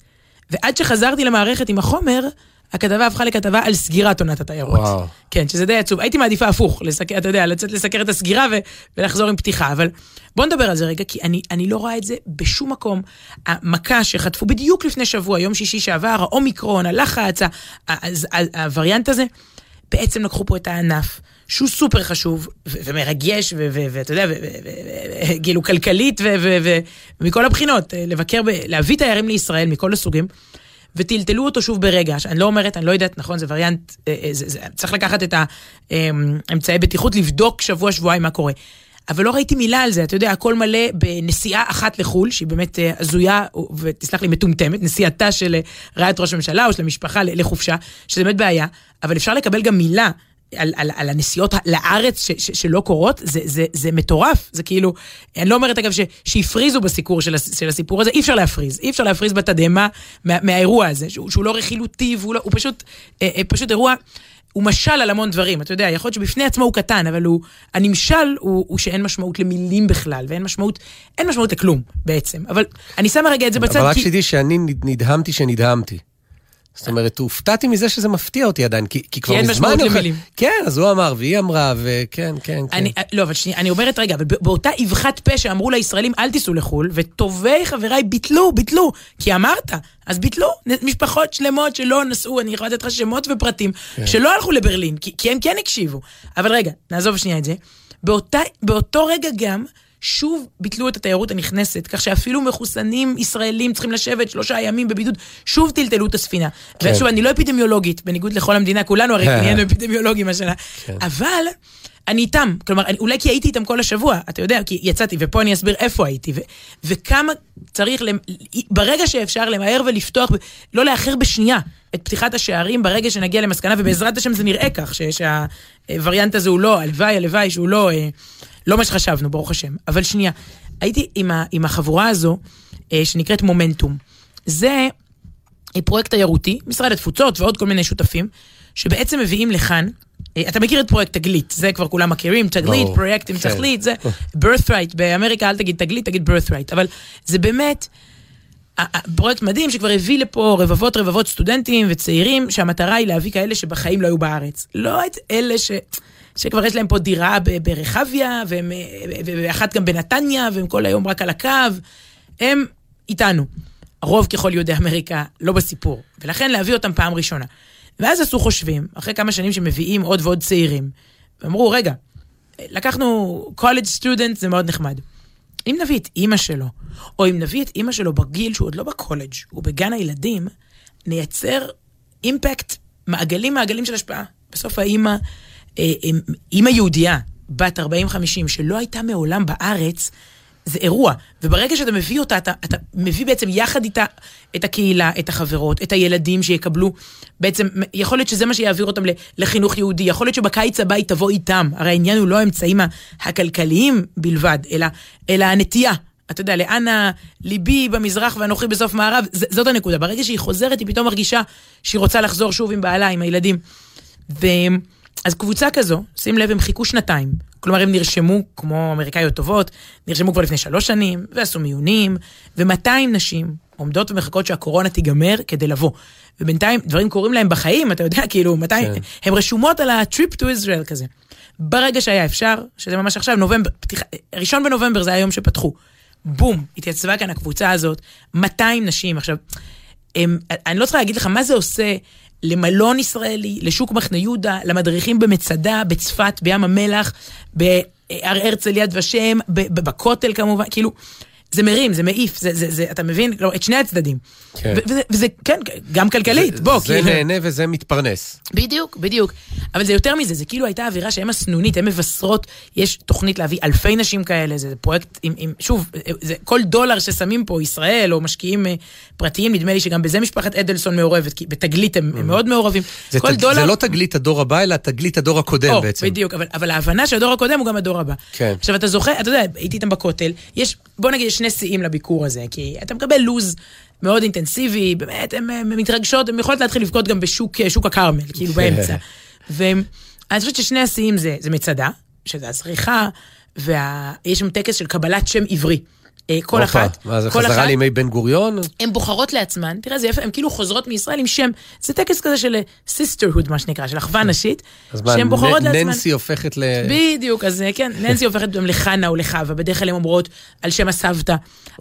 ועד שחזרתי למערכת עם החומר, הכתבה הפכה לכתבה על סגירת עונת התיירות. וואו. כן, שזה די עצוב. הייתי מעדיפה הפוך, לסקר, אתה יודע, לצאת לסקר את הסגירה ו- ולחזור עם פתיחה, אבל בוא נדבר על זה רגע, כי אני, אני לא רואה את זה בשום מקום. המכה שחטפו בדיוק לפני שבוע, יום שישי שעבר, האומיקרון, הלחץ, הווריאנט הזה, בעצם לקחו פה את הענף. שהוא סופר חשוב ומרגש, ואתה יודע, כאילו כלכלית ומכל הבחינות, לבקר, להביא תיירים לישראל מכל הסוגים, וטלטלו אותו שוב ברגע. אני לא אומרת, אני לא יודעת, נכון, זה וריאנט, אה, אה, זה, זה, צריך לקחת את האמצעי בטיחות, לבדוק שבוע-שבועיים מה קורה. אבל לא ראיתי מילה על זה, אתה יודע, הכל מלא בנסיעה אחת לחו"ל, שהיא באמת אה, הזויה, ותסלח לי, מטומטמת, נסיעתה של רעיית ראש הממשלה או של המשפחה לחופשה, שזה באמת בעיה, אבל אפשר לקבל גם מילה. על, על, על הנסיעות לארץ ש, ש, שלא קורות, זה, זה, זה מטורף. זה כאילו, אני לא אומרת אגב ש, שהפריזו בסיקור של, של הסיפור הזה, אי אפשר להפריז. אי אפשר להפריז בתדהמה מה, מהאירוע הזה, שהוא, שהוא לא רכילותי, והוא לא, הוא פשוט, אה, אה, פשוט אירוע, הוא משל על המון דברים. אתה יודע, יכול להיות שבפני עצמו הוא קטן, אבל הוא, הנמשל הוא, הוא שאין משמעות למילים בכלל, ואין משמעות, אין משמעות לכלום בעצם. אבל אני שמה רגע את זה בצד, אבל רק כי... שתדעי שאני נד- נדהמתי שנדהמתי. זאת אומרת, הופתעתי מזה שזה מפתיע אותי עדיין, כי, כי כבר אין מזמן... משמעות אני אוכל- למילים. כן, אז הוא אמר, והיא אמרה, וכן, כן, כן. אני, לא, אבל שנייה, אני אומרת רגע, אבל באותה אבחת פה שאמרו לישראלים אל תיסעו לחו"ל, וטובי חבריי ביטלו, ביטלו, כי אמרת, אז ביטלו, משפחות שלמות שלא נסעו, אני יכולה לתת לך שמות ופרטים, שלא הלכו לברלין, כי, כי הם כן הקשיבו. אבל רגע, נעזוב שנייה את זה. באותה, באותו רגע גם, שוב ביטלו את התיירות הנכנסת, כך שאפילו מחוסנים ישראלים צריכים לשבת שלושה ימים בבידוד, שוב טלטלו את הספינה. כן. ושוב, אני לא אפידמיולוגית, בניגוד לכל המדינה, כולנו הרי נהיינו אפידמיולוגים השנה. אבל אני איתם, כלומר, אני, אולי כי הייתי איתם כל השבוע, אתה יודע, כי יצאתי, ופה אני אסביר איפה הייתי, ו, וכמה צריך, למ, ברגע שאפשר למהר ולפתוח, לא לאחר בשנייה את פתיחת השערים, ברגע שנגיע למסקנה, ובעזרת השם זה נראה כך, ש- שהווריאנט הזה הוא לא, הלוואי, הלוואי, שהוא לא, אה, לא מה שחשבנו, ברוך השם. אבל שנייה, הייתי עם, ה, עם החבורה הזו, אה, שנקראת מומנטום. זה אה, פרויקט תיירותי, משרד התפוצות ועוד כל מיני שותפים, שבעצם מביאים לכאן, אה, אתה מכיר את פרויקט תגלית, זה כבר כולם מכירים, תגלית, ברור, פרויקט עם כן. תכלית, זה birthright, באמריקה אל תגיד תגלית, תגיד birthright, אבל זה באמת... פרויקט מדהים שכבר הביא לפה רבבות רבבות סטודנטים וצעירים, שהמטרה היא להביא כאלה שבחיים לא היו בארץ. לא את אלה ש... שכבר יש להם פה דירה ברחביה, אה, ואחת גם בנתניה, והם כל היום רק על הקו. הם איתנו. הרוב ככל יהודי אמריקה לא בסיפור, ולכן להביא אותם פעם ראשונה. ואז עשו חושבים, אחרי כמה שנים שמביאים עוד ועוד צעירים, ואמרו, רגע, לקחנו college student, זה מאוד נחמד. אם נביא את אימא שלו, או אם נביא את אימא שלו בגיל שהוא עוד לא בקולג', הוא בגן הילדים, נייצר אימפקט, מעגלים מעגלים של השפעה. בסוף האימא, אימא יהודייה, בת 40-50, שלא הייתה מעולם בארץ, זה אירוע. וברגע שאתה מביא אותה, אתה, אתה מביא בעצם יחד איתה את הקהילה, את החברות, את הילדים שיקבלו, בעצם, יכול להיות שזה מה שיעביר אותם לחינוך יהודי, יכול להיות שבקיץ הבא היא תבוא איתם. הרי העניין הוא לא האמצעים הכלכליים בלבד, אלא, אלא הנטייה. אתה יודע, לאן ליבי במזרח ואנוכי בסוף מערב, ז- זאת הנקודה. ברגע שהיא חוזרת, היא פתאום מרגישה שהיא רוצה לחזור שוב עם בעלה, עם הילדים. ו... אז קבוצה כזו, שים לב, הם חיכו שנתיים. כלומר, הם נרשמו, כמו אמריקאיות טובות, נרשמו כבר לפני שלוש שנים, ועשו מיונים, ו-200 נשים עומדות ומחכות שהקורונה תיגמר כדי לבוא. ובינתיים דברים קורים להם בחיים, אתה יודע, כאילו, 200, כן. הן רשומות על ה-trip to Israel כזה. ברגע שהיה אפשר, שזה ממש עכשיו, נובמבר, פתיחה, ראשון בנובמבר זה היום שפתחו. בום, התייצבה כאן הקבוצה הזאת, 200 נשים. עכשיו, הם, אני לא צריכה להגיד לך מה זה עושה למלון ישראלי, לשוק מחנה יהודה, למדריכים במצדה, בצפת, בים המלח, בהר הרצל יד ושם, בכותל כמובן, כאילו, זה מרים, זה מעיף, זה, זה, זה, אתה מבין? כלומר, את שני הצדדים. כן. וזה, וזה, כן, גם כלכלית, בוא, זה כאילו. נהנה וזה מתפרנס. בדיוק, בדיוק. אבל זה יותר מזה, זה כאילו הייתה אווירה שהן הסנונית, הן מבשרות, יש תוכנית להביא אלפי נשים כאלה, זה פרויקט עם, עם שוב, זה, כל דולר ששמים פה, ישראל או משקיעים אה, פרטיים, נדמה לי שגם בזה משפחת אדלסון מעורבת, כי בתגלית הם, הם מאוד מעורבים. Mm. זה, כל תג, דולר... זה לא תגלית הדור הבא, אלא תגלית הדור הקודם או, בעצם. בדיוק, אבל, אבל ההבנה שהדור הקודם הוא גם הדור הבא. כן. עכשיו, אתה זוכר, אתה יודע, הייתי איתם בכותל, יש, בוא נגיד, יש שני שיאים לביקור הזה, כי אתה מקבל לוז מאוד אינטנסיבי, באמת, הן הן מתרגשות, הן יכולות להתחיל לבכות גם בשוק שוק הכרמל, כאילו באמצע. ואני חושבת ששני השיאים זה, זה מצדה, שזה הזריחה, ויש שם טקס של קבלת שם עברי. אה, כל הופה, אחת, מה זה כל חזרה אחת, לימי בן גוריון? הן בוחרות לעצמן, תראה זה יפה, הן כאילו חוזרות מישראל עם שם, זה טקס כזה של sisterhood מה שנקרא, של אחווה נשית, אז מה, שהן בוחרות נ- לעצמן. ננסי הופכת ל... בדיוק, אז אה, כן, ננסי הופכת גם לחנה או לחווה, בדרך כלל הן אומרות על שם הסבתא.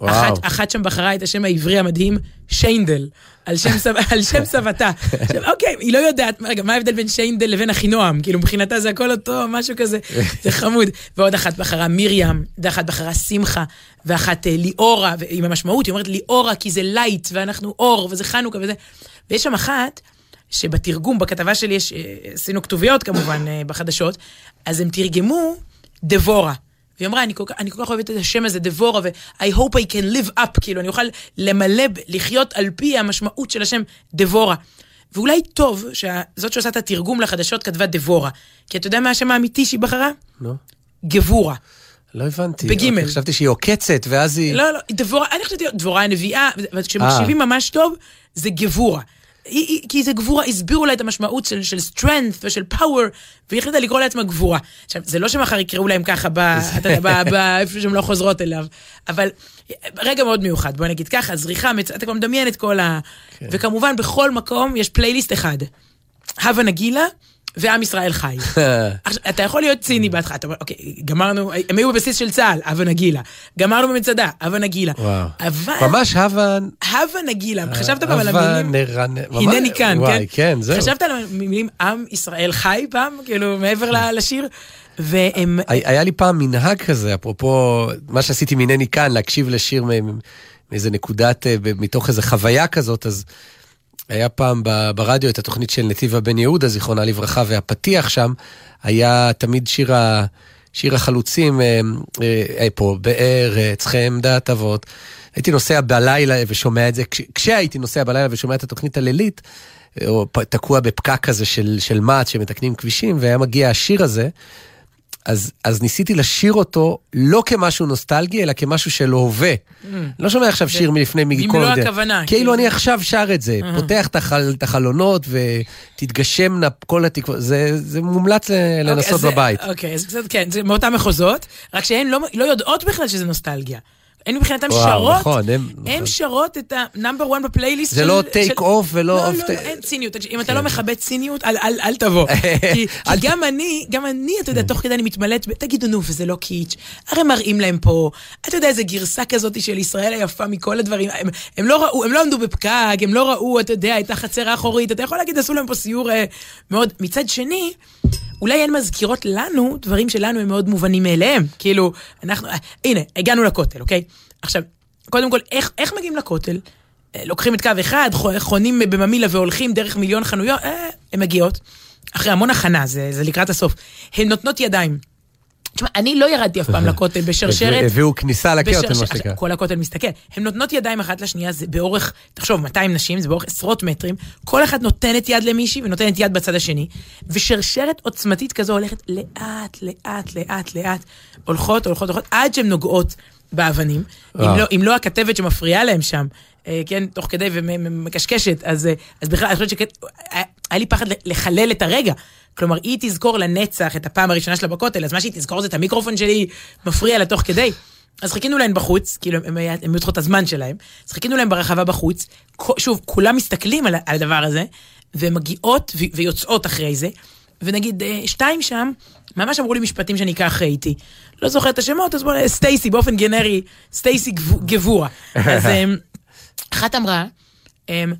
אחת, אחת שם בחרה את השם העברי המדהים, שיינדל, על שם, סב, על שם סבתה. עכשיו, אוקיי, היא לא יודעת, רגע, מה ההבדל בין שיינדל לבין אחינועם? כאילו, מבחינתה זה הכל אותו, משהו כזה, זה חמוד. ועוד אחת בחרה מרים, ואחת בחרה שמחה, ואחת אה, ליאורה, ועם המשמעות, היא אומרת ליאורה כי זה light, ואנחנו אור, וזה חנוכה וזה. ויש שם אחת, שבתרגום, בכתבה שלי יש, אה, עשינו כתוביות כמובן אה, בחדשות, אז הם תרגמו דבורה. והיא אמרה, אני כל, כך- אני כל כך אוהבת את השם הזה, דבורה, ו-I hope I can live up, כאילו, אני אוכל למלא, לחיות על פי המשמעות של השם דבורה. ואולי טוב שזאת שעושה את התרגום לחדשות כתבה דבורה. כי אתה יודע מה השם האמיתי שהיא בחרה? נו, גבורה. לא הבנתי. בגימל. אוקיי, חשבתי שהיא עוקצת, ואז היא... לא, לא, דבורה, אני חשבתי, דבורה הנביאה, אבל כשמקשיבים ממש טוב, זה גבורה. כי זה גבורה, הסבירו לה את המשמעות של, של strength ושל power, והיא החליטה לקרוא לעצמה גבורה. עכשיו, זה לא שמחר יקראו להם ככה, ב, אתה יודע, ב- ב- איפה שהן לא חוזרות אליו, אבל רגע מאוד מיוחד, בוא נגיד ככה, זריחה, מצ... אתה כבר מדמיין את כל ה... כן. וכמובן, בכל מקום יש פלייליסט אחד, הווה נגילה ועם ישראל חי. עכשיו, אתה יכול להיות ציני בהתחלה, אתה אומר, אוקיי, גמרנו, הם היו בבסיס של צה"ל, הווה נגילה. גמרנו במצדה, הווה נגילה. אבל... ממש הווה... הווה נגילה, חשבת פעם על המילים? הנני כאן, כן? כן, זהו. חשבת על המילים עם ישראל חי פעם? כאילו, מעבר לשיר? והם... הי- היה לי פעם מנהג כזה, אפרופו מה שעשיתי מנני כאן, להקשיב לשיר מאיזה נקודת, אה, מתוך איזה חוויה כזאת, אז היה פעם ברדיו את התוכנית של נתיבה בן יהודה, זיכרונה לברכה, והפתיח שם היה תמיד שיר, ה, שיר החלוצים, אה, אה, אה, פה, בארץ חמדת אבות. הייתי נוסע בלילה ושומע את זה, כש, כשהייתי נוסע בלילה ושומע את התוכנית הלילית, או פ- תקוע בפקק כזה של, של מע"צ שמתקנים כבישים, והיה מגיע השיר הזה, אז, אז ניסיתי לשיר אותו לא כמשהו נוסטלגי, אלא כמשהו של הווה. לא שומע עכשיו שיר מלפני מכל... במלוא הכוונה, כאילו כאילו. אני עכשיו שר את זה, פותח את את החלונות ותתגשמנה כל התקוות, זה, זה מומלץ אוקיי, לנסות אז זה- בבית. אוקיי, אז קצת, כן, זה מאותם מחוזות, רק שהן לא, לא יודעות בכלל שזה נוסטלגיה. הן מבחינתן שרות, נכון, הם- הן נכון. שרות את ה number 1 בפלייליסט זה של... לא של- take off ולא לא, לא, לא, אין ציניות. אם אתה לא מכבד ציניות, אל- אל אל תבוא. כי כי גם אני, גם אני, אתה יודע, תוך כדי אני מתמלאת, תגידו, נו, וזה לא קיץ', הרי מראים להם פה, אתה יודע, איזה גרסה כזאת של ישראל היפה מכל הדברים, הם- הם לא ראו, הם לא עמדו בפקק, הם לא ראו, אתה יודע, את החצר האחורית, אתה יכול להגיד, עשו להם פה סיור אה, מאוד... מצד שני, אולי הן מזכירות לנו דברים שלנו הם מאוד מובנים מאליהם. כאילו, אנחנו, אה, הנה, הגענו לכותל, אוקיי? עכשיו, קודם כל, איך, איך מגיעים לכותל? אה, לוקחים את קו אחד, חו- חונים בממילה והולכים דרך מיליון חנויות, אה, הן מגיעות. אחרי המון הכנה, זה, זה לקראת הסוף. הן נותנות ידיים. תשמע, אני לא ירדתי אף פעם לכותל בשרשרת. הביאו כניסה לכותל, מה שנקרא. כל הכותל מסתכל. הן נותנות ידיים אחת לשנייה, זה באורך, תחשוב, 200 נשים, זה באורך עשרות מטרים. כל אחת נותנת יד למישהי ונותנת יד בצד השני. ושרשרת עוצמתית כזו הולכת לאט, לאט, לאט, לאט. הולכות, הולכות, הולכות, עד שהן נוגעות באבנים. אם וואו. לא, אם לא הכתבת שמפריעה להם שם, אה, כן, תוך כדי ומקשקשת, אז, אה, אז בכלל, אני חושבת שכן, היה לי פחד לחלל את הרגע. כלומר, היא תזכור לנצח את הפעם הראשונה שלה בכותל, אז מה שהיא תזכור זה את המיקרופון שלי מפריע לה תוך כדי. אז חיכינו להן בחוץ, כאילו הם היו צריכות את הזמן שלהם, אז חיכינו להן ברחבה בחוץ, שוב, כולם מסתכלים על, על הדבר הזה, והן מגיעות ויוצאות אחרי זה, ונגיד אה, שתיים שם, ממש אמרו לי משפטים שאני אקח איתי. לא זוכר את השמות, אז בואו, סטייסי, באופן גנרי, סטייסי גבו- גבורה. אז אמ, אחת אמרה, אמ,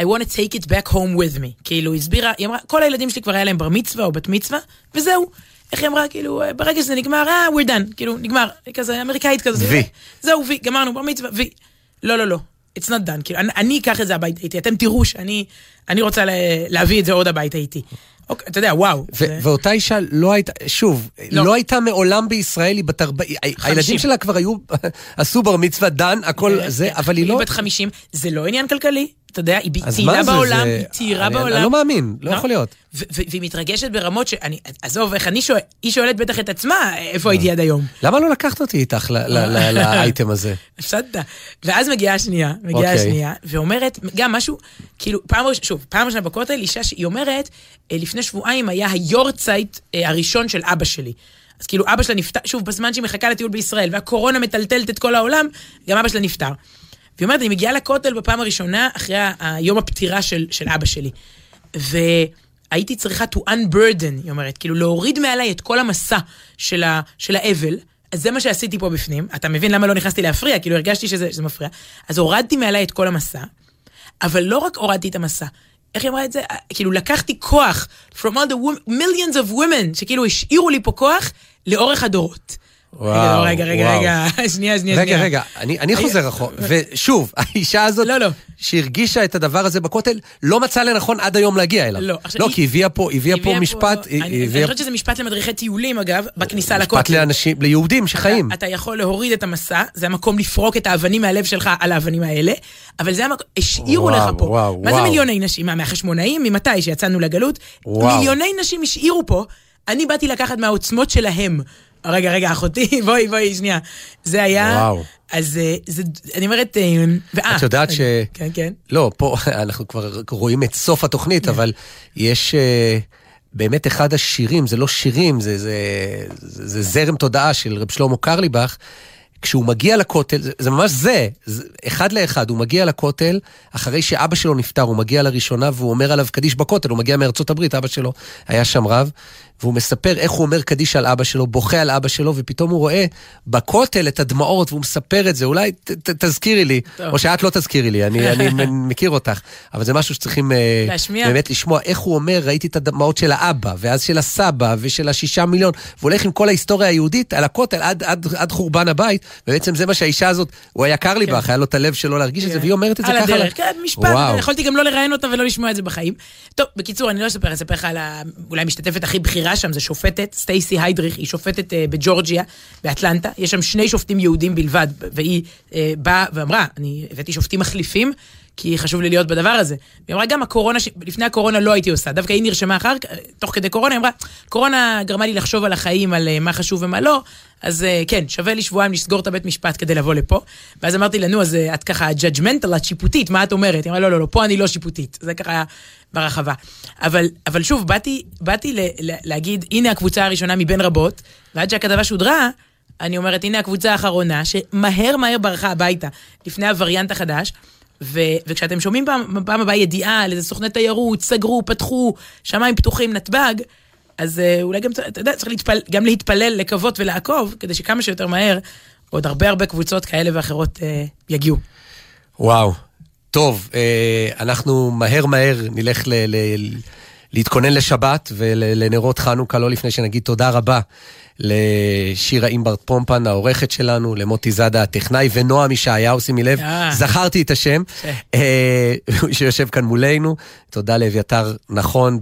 I want to take it back home with me. כאילו, היא הסבירה, היא אמרה, כל הילדים שלי כבר היה להם בר מצווה או בת מצווה, וזהו. איך היא אמרה, כאילו, אה, ברגע שזה נגמר, אה, we're done, כאילו, נגמר, כזה אמריקאית כזה. וי. זהו, וי, גמרנו, בר מצווה, וי. לא, לא, לא, it's not done, כאילו, אני, אני אקח את זה הביתה איתי, אתם תראו שאני אני רוצה לה, להביא את זה עוד הביתה איתי. אוקיי, אתה יודע, וואו. ו- זה- ואותה אישה לא הייתה, שוב, לא. לא הייתה מעולם בישראל, היא בת 40, הילדים שלה כבר היו, עשו בר מצווה, דן, הכל אה, זה, אה, אבל היא לא... היא בת 50, זה לא עניין כלכלי, אתה יודע, היא צעירה בעולם, זה- היא צעירה בעולם. אני לא מאמין, לא יכול להיות. והיא מתרגשת ברמות שאני, עזוב, איך אני שואל, היא שואלת בטח את עצמה, איפה הייתי עד היום. למה לא לקחת אותי איתך לאייטם הזה? הפסדת. ואז מגיעה השנייה, מגיעה אוקיי. השנייה, ואומרת, גם משהו, כאילו, פעם ראשונה, שוב, פעם ראשונה בכותל, אישה שהיא אומרת, אה, לפני שבועיים היה היורצייט אה, הראשון של אבא שלי. אז כאילו, אבא שלה נפטר, שוב, בזמן שהיא מחכה לטיול בישראל, והקורונה מטלטלת את כל העולם, גם אבא שלה נפטר. והיא אומרת, אני מגיעה לכותל בפעם הראשונה אחרי היום הפטירה של, של אבא שלי. והייתי צריכה to unburden, היא אומרת, כאילו להוריד מעליי את כל המסע של, ה, של האבל. אז זה מה שעשיתי פה בפנים. אתה מבין למה לא נכנסתי להפריע? כאילו הרגשתי שזה, שזה מפריע. אז הורדתי מעליי את כל המסע, אבל לא רק הורדתי את המסע. איך היא אמרה את זה? כאילו לקחתי כוח from all the millions of women, שכאילו השאירו לי פה כוח לאורך הדורות. וואו, רגע, רגע, וואו. רגע, שנייה, שנייה, רגע, שנייה. רגע, אני, אני חוזר אחורה. ושוב, האישה הזאת, לא, לא. שהרגישה את הדבר הזה בכותל, לא מצאה לנכון עד היום להגיע אליו. לא, עכשיו, לא, היא- כי הביאה פה, הביאה פה הביאה משפט, אני היא אני הביאה חושבת שזה משפט למדריכי טיולים, אגב, בכניסה משפט לכותל. לאנשים, ליהודים שחיים. אתה, אתה יכול להוריד את המסע, זה המקום לפרוק את האבנים מהלב שלך על האבנים האלה, אבל זה המקום, השאירו וואו, לך פה. וואו, מה זה וואו. מיליוני נשים? מה, מהחשמונאים? ממתי? שיצאנו לגלות? וואו. מיליוני נשים השאירו פה, אני באתי לקחת מהעוצמות שלהם. רגע, רגע, אחותי, בואי, בואי, שנייה. זה היה... וואו. אז אה, זה, אני אומרת, אה, ואה. את יודעת ש... כן, כן. לא, פה אנחנו כבר רואים את סוף התוכנית, אבל יש אה, באמת אחד השירים, זה לא שירים, זה, זה, זה, זה זרם תודעה של רב שלמה קרליבך. כשהוא מגיע לכותל, זה, זה ממש זה, זה, אחד לאחד, הוא מגיע לכותל, אחרי שאבא שלו נפטר, הוא מגיע לראשונה והוא אומר עליו קדיש בכותל, הוא מגיע מארצות הברית, אבא שלו היה שם רב, והוא מספר איך הוא אומר קדיש על אבא שלו, בוכה על אבא שלו, ופתאום הוא רואה בכותל את הדמעות, והוא מספר את זה, אולי ת, ת, תזכירי לי, טוב. או שאת לא תזכירי לי, אני, אני מכיר אותך, אבל זה משהו שצריכים אה, להשמיע. באמת לשמוע איך הוא אומר, ראיתי את הדמעות של האבא, ואז של הסבא, ושל השישה מיליון, והוא הולך עם כל ההיסטוריה היהודית על הכותל עד, עד, עד חורבן הבית, ובעצם זה מה שהאישה הזאת, הוא היה קר לי בך, היה לו את הלב שלו להרגיש את זה, והיא אומרת את זה כן. על ככה. הדרך, כן, משפט. יכולתי גם לא לראיין אותה ולא לשמוע את זה בחיים. טוב, בקיצור, אני לא אספר, אספר לך על. אולי המשתתפת הכי בכירה שם, זה שופטת, סטייסי היידריך, היא שופטת אה, בג'ורג'יה, באטלנטה. יש שם שני שופטים יהודים בלבד, והיא אה, באה ואמרה, אני הבאתי שופטים מחליפים. כי חשוב לי להיות בדבר הזה. היא אמרה, גם הקורונה, ש- לפני הקורונה לא הייתי עושה, דווקא היא נרשמה אחר כך, תוך כדי קורונה, היא אמרה, קורונה גרמה לי לחשוב על החיים, על אה, מה חשוב ומה לא, אז אה, כן, שווה לי שבועיים לסגור את הבית משפט כדי לבוא לפה. ואז אמרתי לה, נו, אז אה, את ככה judgmental, את שיפוטית, מה את אומרת? היא אמרה, לא, לא, לא, פה אני לא שיפוטית. זה ככה ברחבה. אבל, אבל שוב, באתי, באתי ל, ל, להגיד, הנה הקבוצה הראשונה מבין רבות, ועד שהכתבה שודרה, אני אומרת, הנה הקבוצה האחרונה, שמהר מהר ברחה הביתה, לפני הווריאנט החדש. ו- וכשאתם שומעים פעם, פעם הבאה ידיעה על איזה סוכני תיירות, סגרו, פתחו, שמיים פתוחים, נתב"ג, אז אה, אולי גם, אתה יודע, צריך להתפל, גם להתפלל, לקוות ולעקוב, כדי שכמה שיותר מהר, עוד הרבה הרבה קבוצות כאלה ואחרות אה, יגיעו. וואו. טוב, אה, אנחנו מהר מהר נלך ל- ל- להתכונן לשבת ולנרות חנוכה, לא לפני שנגיד תודה רבה לשירה אימברט פומפן, העורכת שלנו, למוטי זאדה הטכנאי, ונועם ישעיהו, שימי לב, אה. זכרתי את השם, אה, שיושב כאן מולנו. תודה לאביתר נכון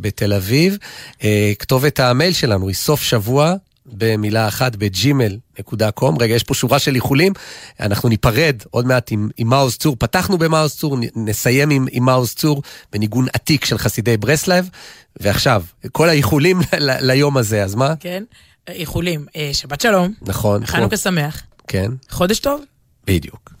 בתל אביב. אה, כתובת המייל שלנו היא סוף שבוע. במילה אחת בג'ימל.קום. רגע, יש פה שורה של איחולים. אנחנו ניפרד עוד מעט עם, עם מעוז צור. פתחנו במעוז צור, נסיים עם, עם מעוז צור בניגון עתיק של חסידי ברסלב. ועכשיו, כל האיחולים ל- ליום הזה, אז מה? כן? איחולים. אה, שבת שלום, נכון. חנוכה שמח, כן, חודש טוב. בדיוק.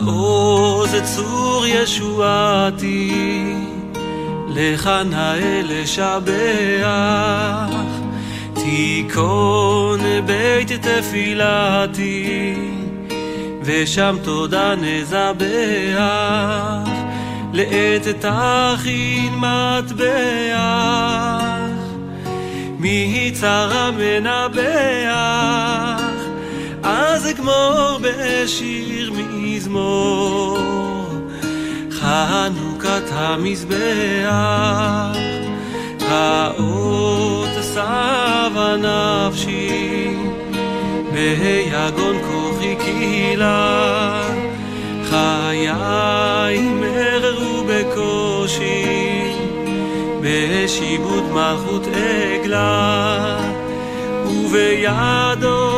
מעוז צור ישועתי, לך נאה לשבח, תיכון בית תפילתי, ושם תודה נזבח, לעת תכין מטבח, מי צרה מנבח, אז אגמור בשיר מזמור, חנוכת המזבח, האות סבה נפשי, ביגון כוחי קהילה, חיי מררו בקושי, בשיבוד מלכות עגלה, ובידו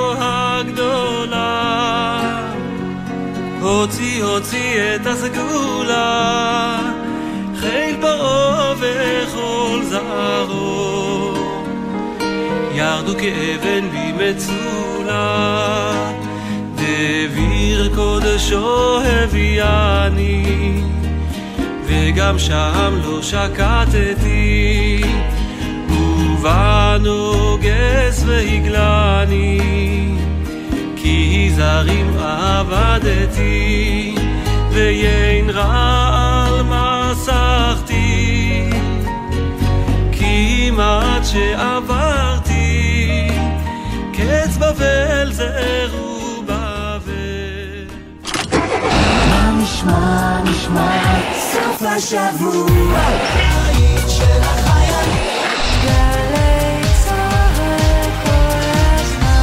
הוציא הוציא את הסגולה, חיל פרעה וכל זרעו, ירדו כאבן במצולה, דביר קודשו הביאני, וגם שם לא שקטתי, ובנוגס והגלני, כי זרים עבדתי, ויין רע על מסכתי, כמעט שעברתי, קץ בבל זה רובבל. מה נשמע, נשמע, סוף השבוע,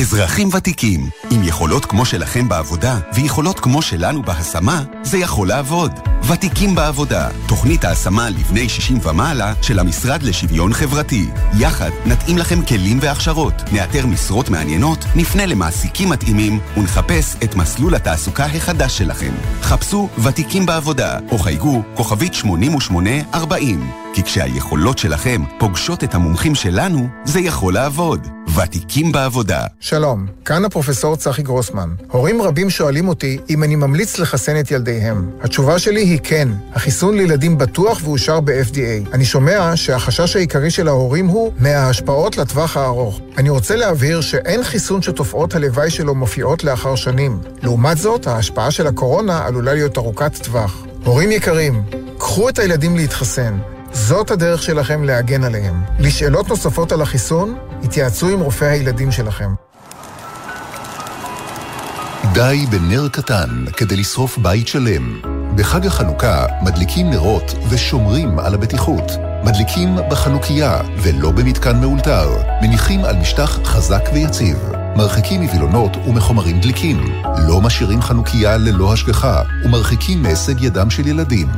אזרחים ותיקים, עם יכולות כמו שלכם בעבודה ויכולות כמו שלנו בהשמה, זה יכול לעבוד. ותיקים בעבודה, תוכנית ההשמה לבני 60 ומעלה של המשרד לשוויון חברתי. יחד נתאים לכם כלים והכשרות, נאתר משרות מעניינות, נפנה למעסיקים מתאימים ונחפש את מסלול התעסוקה החדש שלכם. חפשו ותיקים בעבודה או חייגו כוכבית 8840 כי כשהיכולות שלכם פוגשות את המומחים שלנו, זה יכול לעבוד. ותיקים בעבודה. שלום, כאן הפרופסור צחי גרוסמן. הורים רבים שואלים אותי אם אני ממליץ לחסן את ילדיהם. התשובה שלי היא כן. החיסון לילדים בטוח ואושר ב-FDA. אני שומע שהחשש העיקרי של ההורים הוא מההשפעות לטווח הארוך. אני רוצה להבהיר שאין חיסון שתופעות הלוואי שלו מופיעות לאחר שנים. לעומת זאת, ההשפעה של הקורונה עלולה להיות ארוכת טווח. הורים יקרים, קחו את הילדים להתחסן. זאת הדרך שלכם להגן עליהם. לשאלות נוספות על החיסון, התייעצו עם רופא הילדים שלכם. די בנר קטן כדי לשרוף בית שלם. בחג החנוכה מדליקים נרות ושומרים על הבטיחות. מדליקים בחנוכיה ולא במתקן מאולתר. מניחים על משטח חזק ויציב. מרחיקים מווילונות ומחומרים דליקים. לא משאירים חנוכיה ללא השגחה ומרחיקים מהישג ידם של ילדים.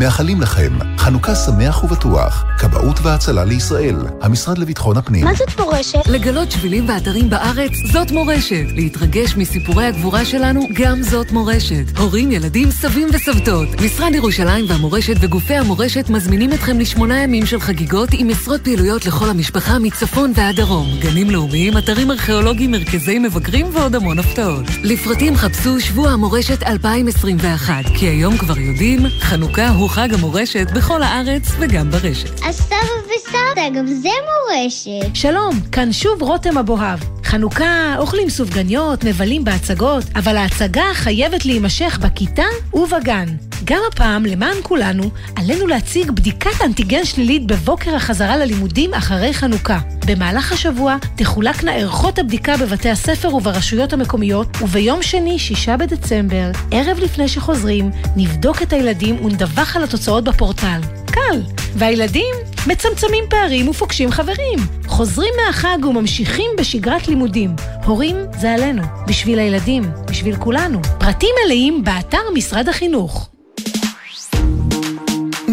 מאחלים לכם חנוכה שמח ובטוח. כבאות והצלה לישראל, המשרד לביטחון הפנים. מה זאת מורשת? לגלות שבילים ואתרים בארץ, זאת מורשת. להתרגש מסיפורי הגבורה שלנו, גם זאת מורשת. הורים, ילדים, סבים וסבתות. משרד ירושלים והמורשת וגופי המורשת מזמינים אתכם לשמונה ימים של חגיגות עם עשרות פעילויות לכל המשפחה מצפון ועד דרום. גנים לאומיים, אתרים ארכיאולוגיים, מרכזי מבקרים ועוד המון הפתעות. לפרטים חפשו שבוע המורשת 2021, כי היום כבר יודעים, חנוכה הוא חג המורשת בכל הארץ וגם ברשת. אז סבא וסבתא, גם זה מורשת. שלום, כאן שוב רותם אבוהב. חנוכה, אוכלים סופגניות, מבלים בהצגות, אבל ההצגה חייבת להימשך בכיתה ובגן. גם הפעם, למען כולנו, עלינו להציג בדיקת אנטיגן שלילית בבוקר החזרה ללימודים אחרי חנוכה. במהלך השבוע תחולקנה ערכות הבדיקה בבתי הספר וברשויות המקומיות, וביום שני, 6 בדצמבר, ערב לפני שחוזרים, נבדוק את הילדים ונדווח על התוצאות בפורטל. קל. והילדים מצמצמים פערים ופוגשים חברים. חוזרים מהחג וממשיכים בשגרת לימודים. הורים, זה עלינו. בשביל הילדים, בשביל כולנו. פרטים מלאים באתר משרד החינוך.